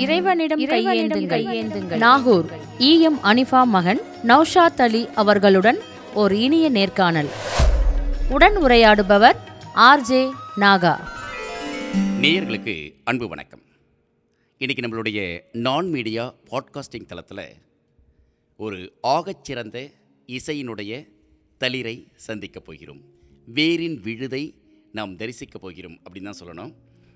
இறைவனிடம் கையேந்துங்கள். நாகூர் ஈஎம் அனிஃபா மகன் நௌஷாத் அலி அவர்களுடன் ஓர் இனிய நேர்காணல். உடன் உரையாடுபவர் ஆர்ஜே நாகா. நேயர்களுக்கு அன்பு வணக்கம். இன்றைக்கி நம்மளுடைய நான் மீடியா பாட்காஸ்டிங் தளத்தில் ஒரு ஆகச்சிறந்த இசையினுடைய தளிரை சந்திக்கப் போகிறோம். வேரின் விழுதை நாம் தரிசிக்கப் போகிறோம் அப்படின்னு தான் சொல்லணும்.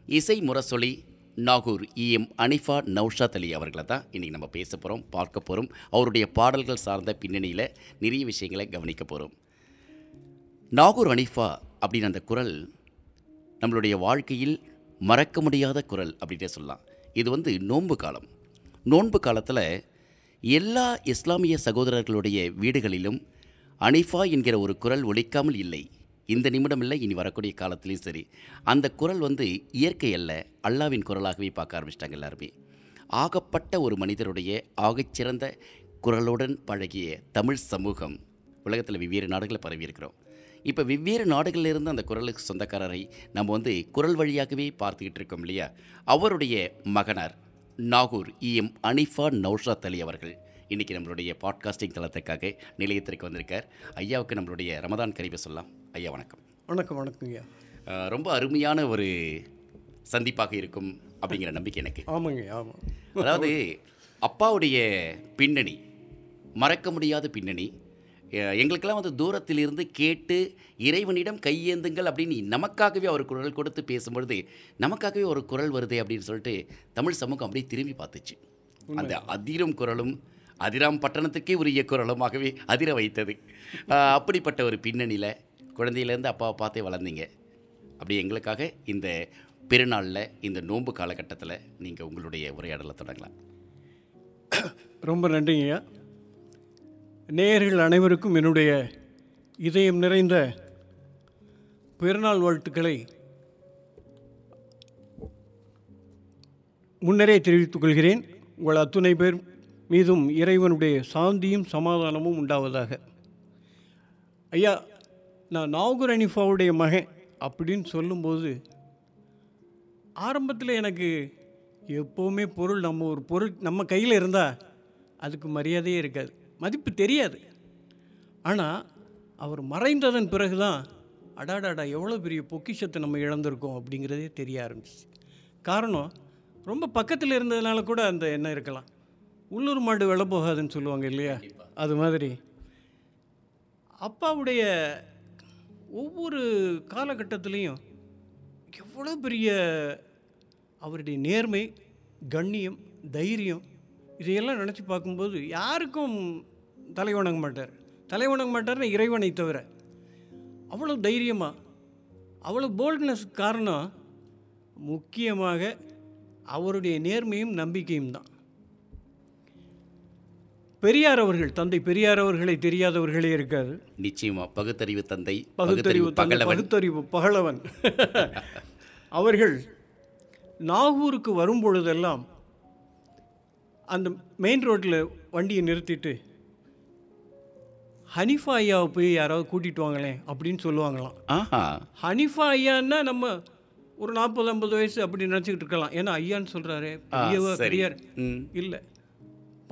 இசை முரசொலி நாகூர் இஎம் அனிஃபா நௌஷாத் அலி அவர்களை தான் இன்றைக்கி நம்ம பேச போகிறோம் பார்க்க போகிறோம் அவருடைய பாடல்கள் சார்ந்த பின்னணியில் நிறைய விஷயங்களை கவனிக்க போகிறோம் நாகூர் அனிஃபா அப்படின்னு அந்த குரல் நம்மளுடைய வாழ்க்கையில் மறக்க முடியாத குரல் அப்படின்னே சொல்லலாம். இது வந்து நோன்பு காலம். நோன்பு காலத்தில் எல்லா இஸ்லாமிய சகோதரர்களுடைய வீடுகளிலும் அனிஃபா என்கிற ஒரு குரல் ஒழிக்காமல் இல்லை. இந்த நிமிடம் இல்லை இனி வரக்கூடிய காலத்துலேயும் சரி. அந்த குரல் வந்து இயற்கை அல்ல அல்லாவின் குரலாகவே பார்க்க ஆரம்பிச்சிட்டாங்க எல்லாருமே. ஆகப்பட்ட ஒரு மனிதருடைய ஆகச்சிறந்த குரலுடன் பழகிய தமிழ் சமூகம் உலகத்தில் வெவ்வேறு நாடுகளில் பரவியிருக்கிறோம் இப்போ வெவ்வேறு நாடுகளிலிருந்து அந்த குரலுக்கு சொந்தக்காரரை நம்ம வந்து குரல் வழியாகவே பார்த்துக்கிட்டு இருக்கோம் இல்லையா? அவருடைய மகனார் நாகூர் இஎம் அனிஃபா நௌஷாத் அலி அவர்கள். இன்றைக்கி நம்மளுடைய பாட்காஸ்டிங் தளத்துக்காக நிலையத்திற்கு வந்திருக்கார். ஐயாவுக்கு நம்மளுடைய ரமதான் கரிவை சொல்லலாம். ஐயா வணக்கம். வணக்கம் வணக்கங்கய்யா அஹ், ரொம்ப அருமையான ஒரு சந்திப்பாக இருக்கும் அப்படிங்கிற நம்பிக்கை எனக்கு. ஆமாங்க ஆமாம் அதாவது அப்பாவுடைய பின்னணி மறக்க முடியாத பின்னணி எங்களுக்கெல்லாம் வந்து தூரத்திலிருந்து கேட்டு இறைவனிடம் கையேந்துங்கள் அப்படின்னு நமக்காகவே அவர் குரல் கொடுத்து பேசும்பொழுது நமக்காகவே ஒரு குரல் வருதே அப்படின்னு சொல்லிட்டு தமிழ் சமூகம் அப்படியே திரும்பி பார்த்துச்சு. அந்த அதிரும் குரலும் அதிராம் பட்டணத்துக்கே உரிய குரலுமாகவே அதிர வைத்தது. அப்படிப்பட்ட ஒரு பின்னணியில் குழந்தையிலேருந்து அப்பாவை பார்த்தே வளர்ந்தீங்க. அப்படி எங்களுக்காக இந்த பெருநாளில் இந்த நோன்பு காலகட்டத்தில் நீங்கள் உங்களுடைய உரையாடலை தொடங்கலாம். ரொம்ப நன்றிங்கய்யா நேயர்கள் அனைவருக்கும் என்னுடைய இதயம் நிறைந்த பிறநாள் வாழ்த்துக்களை முன்னரே தெரிவித்துக் கொள்கிறேன். உங்கள் அத்துணை பேர் மீதும் இறைவனுடைய சாந்தியும் சமாதானமும் உண்டாவதாக. ஐயா நான் நாகூர் அனிஃபாவுடைய மகன் அப்படின்னு சொல்லும்போது ஆரம்பத்தில் எனக்கு எப்போவுமே பொருள் நம்ம ஒரு பொருள் நம்ம கையில் இருந்தால் அதுக்கு மரியாதையே இருக்காது. மதிப்பு தெரியாது. ஆனால் அவர் மறைந்ததன் பிறகு தான் அடாடாடா எவ்வளோ பெரிய பொக்கிஷத்தை நம்ம இழந்திருக்கோம் அப்படிங்கிறதே தெரிய ஆரம்பிச்சிச்சு. காரணம் ரொம்ப பக்கத்தில் இருந்ததுனால கூட அந்த எண்ணம் இருக்கலாம். உள்ளூர் மாடு வெள்ள போகாதுன்னு சொல்லுவாங்க இல்லையா? அது மாதிரி. அப்பாவுடைய ஒவ்வொரு காலகட்டத்திலையும் எவ்வளோ பெரிய அவருடைய நேர்மை கண்ணியம் தைரியம் இதையெல்லாம் நினச்சி பார்க்கும்போது யாருக்கும் தலை வணங்க மாட்டார். தலை வணங்க மாட்டார்னு இறைவனை தவிர. அவ்வளோ தைரியமாக அவ்வளோ போல்ட்னஸ் காரணம் முக்கியமாக அவருடைய நேர்மையும் நம்பிக்கையும் தான். பெரியார் அவர்கள் தந்தை பெரியார் அவர்களை தெரியாதவர்களே இருக்காது. நிச்சயமா பகுத்தறிவு தந்தை பகுத்தறிவு பகுத்தறிவு பகலவன். அவர்கள் நாகூருக்கு வரும்பொழுதெல்லாம் அந்த மெயின் ரோட்டில் வண்டியை நிறுத்திட்டு ஹனிஃபா ஐயாவை போய் யாராவது கூட்டிகிட்டு வாங்களேன் அப்படின்னு சொல்லுவாங்களாம். ஆஹா. ஹனிஃபா ஐயான்னா நம்ம ஒரு நாற்பது ஐம்பது வயசு அப்படி நினச்சிக்கிட்டு இருக்கலாம். ஏன்னா ஐயான்னு சொல்கிறாரு பெரியவ சரி. பெரியார். இல்லை.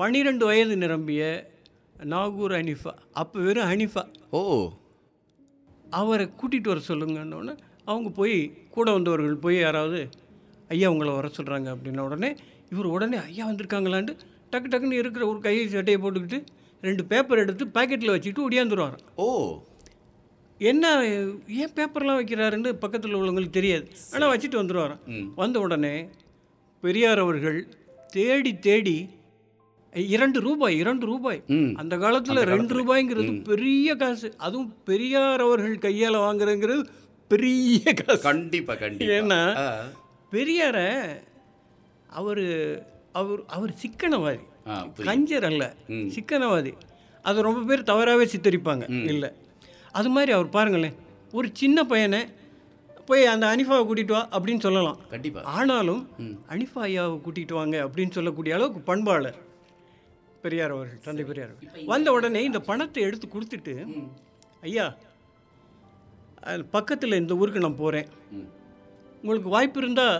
பன்னிரெண்டு வயது நிரம்பிய நாகூர் ஹனிஃபா அப்போ வெறும் ஹனிஃபா. ஓ. அவரை கூட்டிகிட்டு வர சொல்லுங்கன்னொடனே அவங்க போய் கூட வந்தவர்கள் போய் யாராவது ஐயா உங்களை வர சொல்கிறாங்க அப்படின்ன உடனே இவர் உடனே ஐயா வந்திருக்காங்களான்ட்டு டக்கு டக்குன்னு இருக்கிற ஒரு கை சட்டையை போட்டுக்கிட்டு ரெண்டு பேப்பர் எடுத்து பாக்கெட்டில் வச்சுக்கிட்டு ஒடியாந்துருவார் ஓ. என்ன ஏன் பேப்பர்லாம் வைக்கிறாருன்னு பக்கத்தில் உள்ளவங்களுக்கு தெரியாது. ஆனால் வச்சுட்டு வந்துடுவாராம். வந்த உடனே பெரியார் அவர்கள் தேடி தேடி இரண்டு ரூபாய் இரண்டு ரூபாய். அந்த காலத்தில் ரெண்டு ரூபாய்ங்கிறது பெரிய காசு. அதுவும் பெரியார் அவர்கள் கையால் வாங்குறதுங்கிறது பெரிய காசு. கண்டிப்பா கண்டிப்பா. ஏன்னா. பெரியாரை அவர் அவர் அவர் சிக்கனவாதி. கஞ்சர் அல்ல. சிக்கனவாதி. அது ரொம்ப பேர் தவறாகவே சித்தரிப்பாங்க. இல்லை. அது மாதிரி அவர் பாருங்களேன். ஒரு சின்ன பையனை போய் அந்த அனிஃபாவை கூட்டிகிட்டு வா அப்படின்னு சொல்லலாம். கண்டிப்பா. ஆனாலும் அனிஃபா ஐயாவை கூட்டிகிட்டு வாங்க அப்படின்னு சொல்லக்கூடிய அளவுக்கு பண்பாளர். பெரியார் அவர்கள் தந்தை பெரியார். வந்த உடனே இந்த பணத்தை எடுத்து கொடுத்துட்டு ஐயா பக்கத்தில் இந்த ஊருக்கு நான் போகிறேன். உங்களுக்கு வாய்ப்பு இருந்தால்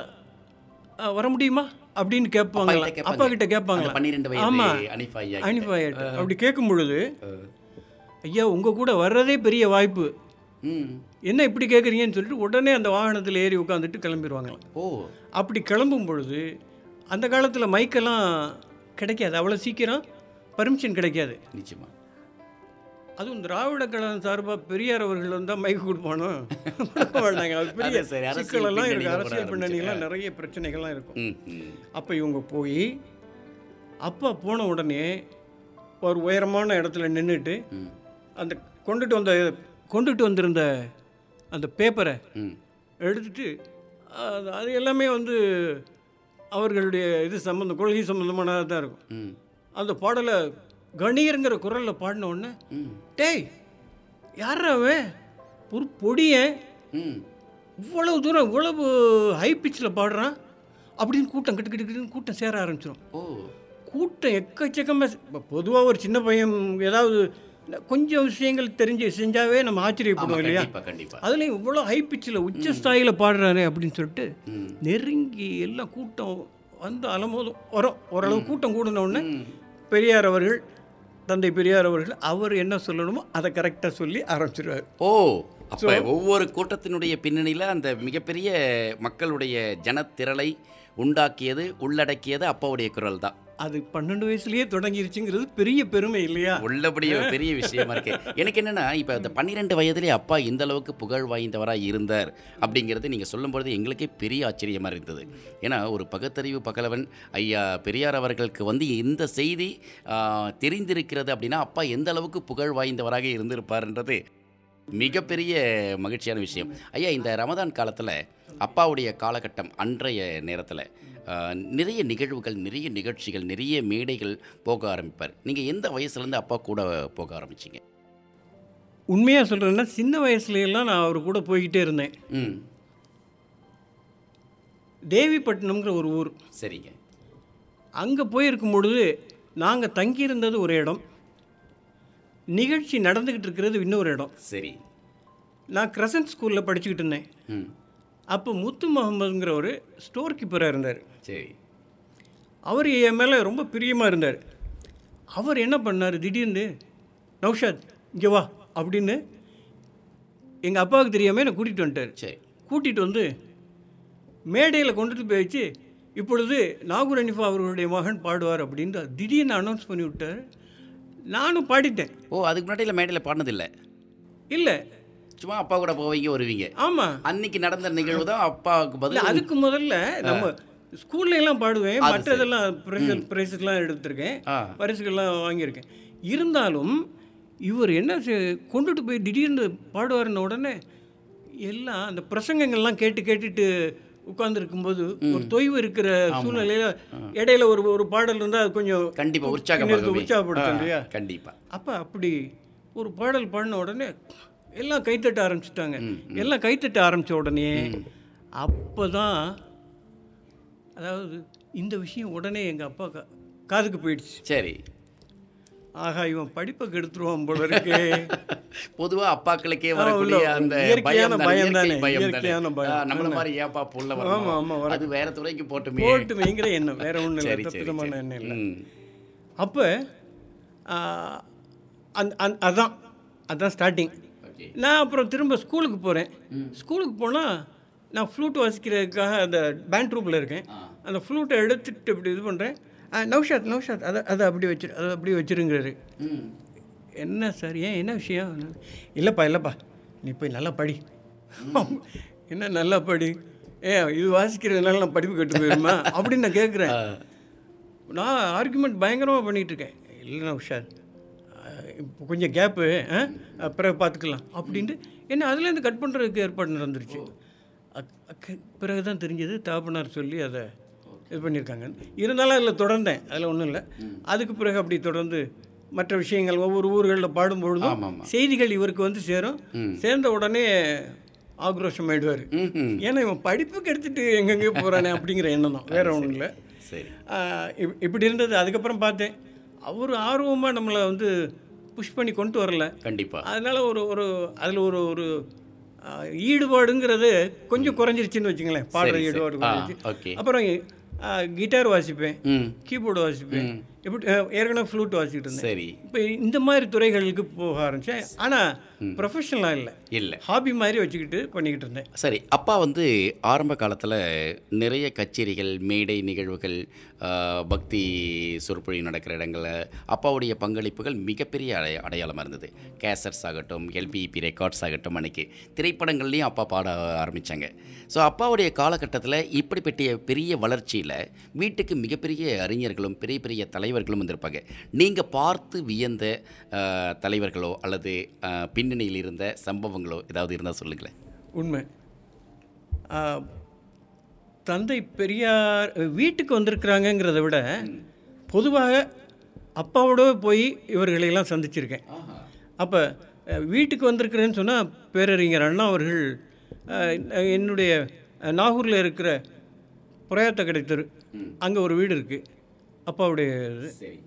"ஆ, வர முடியுமா? அப்படின்னு கேட்பாங்க. அப்பா கிட்ட கேட்பாங்களா அந்த 12 வயது ஆமா. அனிஃபா. அப்படி கேட்கும் பொழுது ஐயா உங்கள் கூட வர்றதே பெரிய வாய்ப்பு. என்ன இப்படி கேட்குறீங்கன்னு சொல்லிட்டு உடனே அந்த வாகனத்தில் ஏறி உட்காந்துட்டு கிளம்பிடுவாங்களாம் ஓ. அப்படி கிளம்பும் பொழுது அந்த காலத்தில் மைக்கெல்லாம் கிடைக்காது. அவ்வளோ சீக்கிரம் பர்மிஷன் கிடைக்காது. நிச்சயமா. அதுவும் திராவிட கழகம் சார்பாக பெரியார் அவர்கள் வந்தால் மைக் கொடுப்பானோ? அது பெரிய சிக்கலெல்லாம் இருக்கு பின்னணியில அரசியல் கூட பின்னணியெல்லாம் நிறைய பிரச்சனைகள்லாம் இருக்கும். அப்போ இவங்க போய் அப்பா போன உடனே ஒரு உயரமான இடத்துல நின்றுட்டு அந்த கொண்டுட்டு வந்த கொண்டுட்டு வந்திருந்த அந்த பேப்பரை எடுத்துட்டு அது எல்லாமே வந்து அவர்களுடைய இது சம்மந்தம் கொள்கை சம்மந்தமானதாக தான் இருக்கும் அந்த பாடலை கணீருங்கிற குரலில் பாடின உடனே டேய் யார் அவன்? ஒரு பொடியன். இவ்வளவு தூரம் இவ்வளவு ஹை பிச்சில் பாடுறான். அப்படின்னு கூட்டம் கிட்டு கிட்டு கிட்டுன்னு கூட்டம் சேர ஆரம்பிச்சிடும் ஓ. கூட்டம் எக்கச்சக்கமாக இப்போ பொதுவாக ஒரு சின்ன பையன் ஏதாவது கொஞ்சம் விஷயங்கள் தெரிஞ்சு செஞ்சாவே நம்ம ஆச்சரியப்படுவோம் இல்லையா? அதுலேயும் இவ்வளோ ஹை பிச்சில் உச்ச ஸ்தாயில பாடுறாரு அப்படின்னு சொல்லிட்டு நெருங்கி எல்லாம் கூட்டம் வந்து அலமோதும். வரும். ஓரளவு கூட்டம் கூடின உடனே ம். பெரியார் அவர்கள் தந்தை பெரியார் அவர்கள் அவர் என்ன சொல்லணுமோ அதை கரெக்டாக சொல்லி ஆரம்பிச்சிருவார். ஓ அப்ப ஒவ்வொரு கூட்டத்தினுடைய பின்னணியில அந்த மிகப்பெரிய மக்களுடைய ஜனத்திரளை உண்டாக்கியது உள்ளடக்கியது அப்பாவுடைய குரல் தான் அது பன்னெண்டு வயசுலயே தொடங்கிருச்சுங்கிறது பெரிய பெருமை இல்லையா? உள்ளபடியே ஒரு பெரிய விஷயமா இருக்கு. எனக்கு என்னன்னா இப்போ இந்த பன்னிரெண்டு வயதுலேயே அப்பா இந்த அளவுக்கு புகழ் வாய்ந்தவராக இருந்தார் அப்படிங்கிறது நீங்கள் சொல்லும்பொழுது எங்களுக்கே பெரிய ஆச்சரியமாக இருந்தது. ஏன்னா ஒரு பகுத்தறிவு பகலவன் ஐயா பெரியார் அவர்களுக்கு வந்து இந்த செய்தி தெரிந்திருக்கிறது அப்படின்னா அப்பா எந்த அளவுக்கு புகழ் வாய்ந்தவராக இருந்திருப்பார்ன்றது மிகப்பெரிய மகிழ்ச்சியான விஷயம். ஐயா இந்த ரமதான் காலத்தில் அப்பாவுடைய காலகட்டம் அன்றைய நேரத்தில். நிறைய நிகழ்வுகள் நிறைய நிகழ்ச்சிகள் நிறைய மேடைகள் போக ஆரம்பிப்பார். நீங்கள் எந்த வயசுலேருந்து அப்பா கூட போக ஆரம்பிச்சீங்க? உண்மையாக சொல்கிறேன்னா சின்ன வயசுல எல்லாம் நான் அவர் கூட போய்கிட்டே இருந்தேன். ம். தேவிப்பட்டினம்ங்கிற ஒரு ஊர். சரிங்க. அங்கே போயிருக்கும் பொழுது நாங்கள் தங்கியிருந்தது ஒரு இடம். நிகழ்ச்சி நடந்துக்கிட்டு இருக்கிறது இன்னொரு இடம். சரி. நான் கிரசன்ட் ஸ்கூலில் படிச்சுக்கிட்டு இருந்தேன். அப்போ முத்து முகமதுங்கிற ஒரு ஸ்டோர் கீப்பராக இருந்தார். சரி அவர் என் மேலே ரொம்ப பிரியமாக இருந்தார். அவர் என்ன பண்ணார்? திடீர்னு நௌஷாத் இங்கே வா அப்படின்னு எங்கள் அப்பாவுக்கு தெரியாமல் என்னை கூட்டிகிட்டு வந்துட்டார். சரி. கூட்டிகிட்டு வந்து மேடையில் கொண்டுட்டு போய் வச்சு இப்பொழுது நாகூர் அனிஃபா அவர்களுடைய மகன் பாடுவார் அப்படின்னு திடீர்னு அனௌன்ஸ் பண்ணி விட்டார். நானும் பாடிட்டேன். ஓ அதுக்கு முன்னாடியில் மேடையில் பாடினதில்லை? இல்லை. சும்மா அப்பா கூட போவீங்க வருவீங்க. ஆமாம் அன்னைக்கு நடந்த நிகழ்வு தான் அப்பாவுக்கு பதில். அதுக்கு முதல்ல நம்ம ஸ்கூல்ல எல்லாம் பாடுவேன் மற்றதெல்லாம் ப்ரைஸ் ப்ரைஸஸ்லாம் எடுத்திருக்கேன். பரிசுகள்லாம் வாங்கியிருக்கேன். இருந்தாலும் இவர் என்ன கொண்டுட்டு போய் திடீர்னு பாடுவாருன்ன உடனே எல்லாம் அந்த பிரசங்கங்கள்லாம் கேட்டு கேட்டுட்டு உட்கார்ந்துருக்கும்போது ஒரு தொய்வு இருக்கிற சூழ்நிலையில இடையில ஒரு ஒரு பாடல் இருந்தால் அது கொஞ்சம் கண்டிப்பா பின்னெடுத்து உற்சாகமாக உற்சாகப்படுத்தும் இல்லையா? கண்டிப்பா. அப்போ அப்படி ஒரு பாடல் பாடின உடனே எல்லாம் கைத்தட்ட ஆரம்பிச்சிட்டாங்க. எல்லாம் கைத்தட்ட ஆரம்பித்த உடனே அப்போ தான் அதாவது இந்த விஷயம் உடனே எங்கள் அப்பா கா காதுக்கு போயிடுச்சு. சரி. ஆகா இவன் படிப்பை கெடுத்துருவான் போல இருக்கு. பொதுவா அப்பாக்களுக்கே வரக்கூடிய அந்த இயற்கையான பயம் தானே. இயற்கையான பயம். நம்மள மாதிரி ஏப்பா புள்ள ஆமா, ஆமா, அது வேற துறைக்கு போட்டுமே. போட்டு வைங்கிற எண்ணம் வேற ஒன்றும் சரி இல்லை தப்பிதமான. எண்ணம் இல்லை. அப்போ அந் அந் அதான் அதான் ஸ்டார்டிங் நான் அப்புறம் திரும்ப ஸ்கூலுக்கு போகிறேன் ஸ்கூலுக்கு போனால் நான் ஃப்ளூட் வாசிக்கிறதுக்காக அந்த பேண்ட் ட்ரூப்பில் இருக்கேன். அந்த ஃப்ளூட்டை எடுத்துட்டு இப்படி இது பண்ணுறேன் நௌஷாத் நௌஷாத் அதை அதை அப்படி வச்சிரு அதை அப்படி வச்சிருங்கிறாரு. ம். என்ன சார் ஏன் என்ன விஷயம்? இல்லைப்பா இல்லைப்பா. நீ போய் நல்லா படி. என்ன நல்லா படி? ஏ இது வாசிக்கிறதுனால நான் படிப்பு கெட்டு போயிருமா? அப்படின்னு நான் கேட்குறேன் நான் ஆர்குமெண்ட் பயங்கரமாக பண்ணிகிட்டு இருக்கேன் இல்லைண்ணா உஷார் இப்போ கொஞ்சம் கேப்பு பிறகு பார்த்துக்கலாம் அப்படின்ட்டு. என்ன அதுலேருந்து கட் பண்ணுறதுக்கு ஏற்பாடு நடந்துருச்சு. பிறகு தான் தெரிஞ்சது தாப்பனார் சொல்லி அதை இது பண்ணியிருக்காங்க. இருந்தாலும் அதில் தொடர்ந்தேன் அதில் ஒன்றும் இல்லை. அதுக்கு பிறகு அப்படி தொடர்ந்து மற்ற விஷயங்கள் ஒவ்வொரு ஊர்களில் பாடும்பொழுதும். செய்திகள் இவருக்கு வந்து சேரும். சேர்ந்த உடனே ஆக்ரோஷம் ஆயிடுவார் ம்ஹும். ஏன்னா இவன் படிப்புக்கு எடுத்துட்டு எங்கெங்கேயோ போகிறானே அப்படிங்கிற எண்ணம் தான். வேற ஒன்றும் இல்லை. இப்படி இருந்தது. அதுக்கப்புறம் பார்த்தேன் அவர் ஆர்வமாக நம்மளை வந்து புஷ் பண்ணி கொண்டு வரல. கண்டிப்பா. அதனால் ஒரு ஒரு அதில் ஒரு ஒரு ஈடுபாடுங்கிறது கொஞ்சம் குறைஞ்சிருச்சுன்னு வச்சுங்களேன் பாடுற. ஈடுபாடு ஓகே. அப்புறம் கிட்டார் வாசிப்பேன். கீபோர்டு வாசிப்பேன். எப்படி ஏற்கனவே ஃப்ளூட் வாசிக்கிட்டு இருந்தேன். சரி. இப்போ இந்த மாதிரி துறைகளுக்கு போக ஆரம்பித்தேன் ஆனால் ப்ரொஃபஷனலாக இல்லை. இல்லை. ஹாபி மாதிரி வச்சுக்கிட்டு பண்ணிக்கிட்டு இருந்தேன். சரி அப்பா வந்து ஆரம்ப காலத்தில் நிறைய கச்சேரிகள் மேடை நிகழ்வுகள் பக்தி சொற்பொழிவு நடக்கிற இடங்களில் அப்பாவுடைய பங்களிப்புகள் மிகப்பெரிய அடைய அடையாளமாக இருந்தது. கேசட்ஸ் ஆகட்டும் எல்பிஇபி ரெக்கார்ட்ஸ் ஆகட்டும் அன்னைக்கு. திரைப்படங்கள்லையும் அப்பா பாட ஆரம்பித்தாங்க ஸோ அப்பாவுடைய காலகட்டத்தில் இப்படிப்பட்ட பெரிய வளர்ச்சியில் வீட்டுக்கு மிகப்பெரிய அறிஞர்களும் பெரிய பெரிய தலைவர்களும் வந்திருப்பாங்க. நீங்கள் பார்த்து வியந்த தலைவர்களோ அல்லது பின்னணியில் இருந்த சம்பவங்களோ ஏதாவது இருந்தால் சொல்லுங்களேன். உண்மை. தந்தை பெரியார் வீட்டுக்கு வந்திருக்கிறாங்கங்கிறத விட பொதுவாக அப்பாவோட போய் இவர்களையெல்லாம் சந்திச்சிருக்கேன். அப்போ வீட்டுக்கு வந்திருக்கிறேன்னு சொன்னால் பேரறிஞர் அண்ணா அவர்கள் என்னுடைய நாகூரில் இருக்கிற புரையாத்த கிடைத்தரு அங்கே ஒரு வீடு இருக்குது அப்பாவுடைய இது. சரி.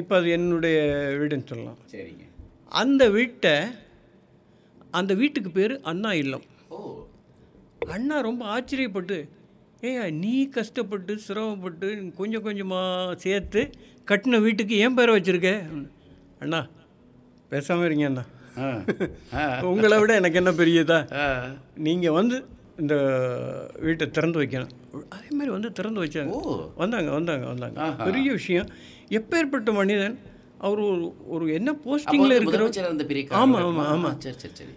இப்போ அது என்னுடைய வீடுன்னு சொல்லலாம். சரிங்க. அந்த வீட்டை அந்த வீட்டுக்கு பேர் அண்ணா இல்லம். ஓ. அண்ணா ரொம்ப ஆச்சரியப்பட்டு ஏய் நீ கஷ்டப்பட்டு சிரமப்பட்டு கொஞ்சம் கொஞ்சமாக சேர்த்து கட்டின வீட்டுக்கு ஏன் பேரை வச்சுருக்க? அண்ணா பேசாமல் இருங்க அண்ணா. உங்களை விட எனக்கு என்ன பெரியதா? நீங்கள் வந்து இந்த வீட்டை திறந்து வைக்கணும். அதே மாதிரி வந்து திறந்து வச்சாங்க. ஓ. வந்தாங்க வந்தாங்க வந்தாங்க. பெரிய விஷயம். எப்பேற்பட்ட மனிதன் அவர் ஒரு ஒரு என்ன போஸ்டிங்கில் இருக்கிற முதலமைச்சர் இருந்த பெரிய ஆமா, காரணம். ஆமா, ஆமா. சரி சரி சரி.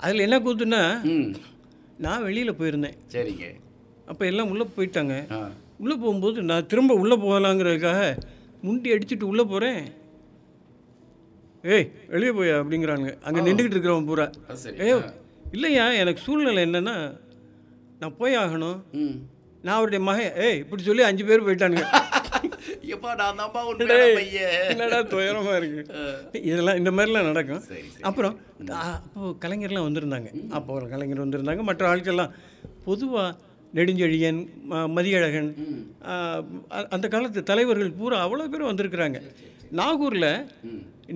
அதில் என்ன கூத்துன்னா நான் வெளியில் போயிருந்தேன். சரிங்க. அப்போ எல்லாம் உள்ளே போயிட்டாங்க. உள்ளே போகும்போது நான் திரும்ப உள்ளே போகலாங்கிறதுக்காக முண்டி அடிச்சுட்டு உள்ளே போகிறேன் ஏய் வெளியே போயா? அப்படிங்கிறாங்க அங்கே நின்றுக்கிட்டு இருக்கிறவன் பூரா. ஏய் இல்லையா? எனக்கு சூழ்நிலை என்னென்னா நான் போய் ஆகணும். நான் அவருடைய மகன். ஏய் இப்படி சொல்லி அஞ்சு பேர் போயிட்டானுங்க. எப்பா நான் தான்ப்பா என்னடா துயரமாக இருக்கு? இதெல்லாம் இந்த மாதிரிலாம் நடக்கும். அப்புறம் அப்போ கலைஞர்லாம் வந்திருந்தாங்க. அப்போ ஒரு கலைஞர் வந்திருந்தாங்க. மற்ற ஆட்கள்லாம் பொதுவாக நெடுஞ்செழியன் மதியழகன் அந்த காலத்து தலைவர்கள் பூரா அவ்வளோ பேர் வந்திருக்கிறாங்க. நாகூரில்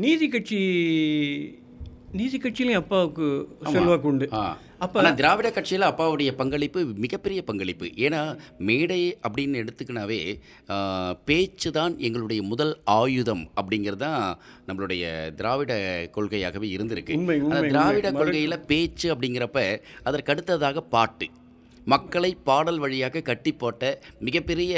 நீதி கட்சி நீதி கட்சியிலையும் அப்பாவுக்கு செல்வாக்கு உண்டு. அப்ப- ஆனால் திராவிட கட்சியில் அப்பாவுடைய பங்களிப்பு மிகப்பெரிய பங்களிப்பு. ஏன்னா மேடை அப்படின்னு எடுத்துக்கினாவே பேச்சு தான் எங்களுடைய முதல் ஆயுதம் அப்படிங்கிறது தான் நம்மளுடைய திராவிட கொள்கையாகவே இருந்திருக்கு. திராவிட கொள்கையில் பேச்சு அப்படிங்கிறப்ப அதற்கு அடுத்ததாக பாட்டு. மக்களை பாடல் வழியாக கட்டி போட்ட மிகப்பெரிய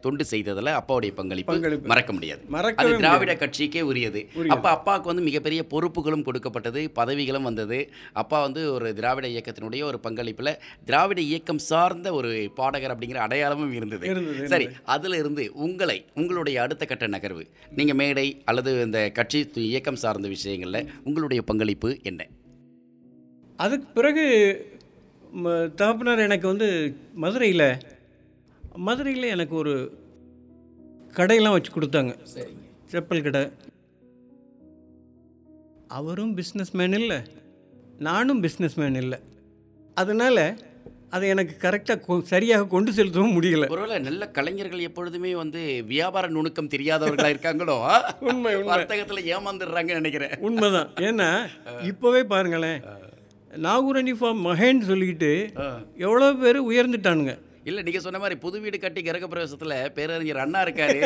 தொண்டு செய்ததில் அப்பாவுடைய பங்களிப்பு. மறக்க முடியாது. அது திராவிட கட்சிக்கே உரியது. அப்ப அப்பாவுக்கு வந்து மிகப்பெரிய பொறுப்புகளும் கொடுக்கப்பட்டது பதவிகளும் வந்தது. அப்பா வந்து ஒரு திராவிட இயக்கத்தினுடைய ஒரு பங்களிப்புல திராவிட இயக்கம் சார்ந்த ஒரு பாடகர் அப்படிங்கிற அடையாளமும் இருந்தது. சரி அதுல இருந்து உங்களை உங்களுடைய அடுத்த கட்ட நகர்வு நீங்க மேடை அல்லது இந்த கட்சி இயக்கம் சார்ந்த விஷயங்கள்ல உங்களுடைய பங்களிப்பு என்ன? அதுக்கு பிறகு தகப்பனார் எனக்கு வந்து மதுரையில் மதுரையில் எனக்கு ஒரு கடையெல்லாம் வச்சு கொடுத்தாங்க. செப்பல் கடை. அவரும் பிஸ்னஸ்மேன் இல்லை. நானும் பிஸ்னஸ்மேன் இல்லை. அதனால் அதை எனக்கு கரெக்டாக சரியாக கொண்டு செலுத்தவும் முடியல. ஒருவேளை நல்ல கலைஞர்கள் எப்பொழுதுமே வந்து வியாபார நுணுக்கம் தெரியாதவர்களா இருக்காங்களோ? உண்மை உண்மை. வர்த்தகத்துல ஏமாந்துடுறாங்கன்னு நினைக்கிறேன். உண்மைதான். ஏன்னா இப்போவே பாருங்களேன். நாகூர் அனிஃபார்ம் மகேன்னு சொல்லிக்கிட்டு எவ்வளோ பேர் உயர்ந்துட்டானுங்க. இல்ல நீங்க சொன்ன மாதிரி புது வீடு கட்டி கிரக பிரவேசத்துல பேரறிஞர் அண்ணா இருக்காரு.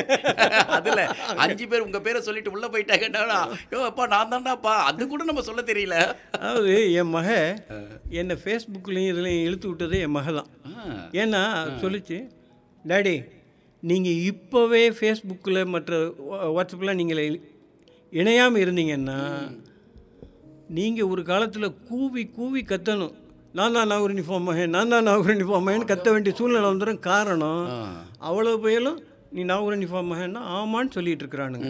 அதுல அஞ்சு பேர் உங்க பேரை சொல்லிட்டு உள்ள போயிட்டாங்கன்னா யோ அப்பா நான் தான்டாப்பா. அது கூட நம்ம சொல்ல தெரியல. அதாவது என் மக என்னை ஃபேஸ்புக்லேயும் இதுலேயும் இழுத்து விட்டது என் மக தான். ஏன்னா சொல்லிச்சு டாடி நீங்கள் இப்போவே ஃபேஸ்புக்கில் மற்ற வாட்ஸ்அப்பில் நீங்கள் இணையாமல் இருந்தீங்கன்னா நீங்கள் ஒரு காலத்தில் கூவி கூவி கத்தணும். நான் தான் நாகூர் யூனிஃபார்ம் மகன் நான் தான் நாகூர் யூனிஃபார்ம் மகன். கத்த வேண்டிய சூழ்நிலை வந்துடும் காரணம். அவ்வளோ பயலும் நீ நாகூர் யூனிஃபார்ம் மகன்னா ஆமான்னு சொல்லிட்டு இருக்கிறானுங்க.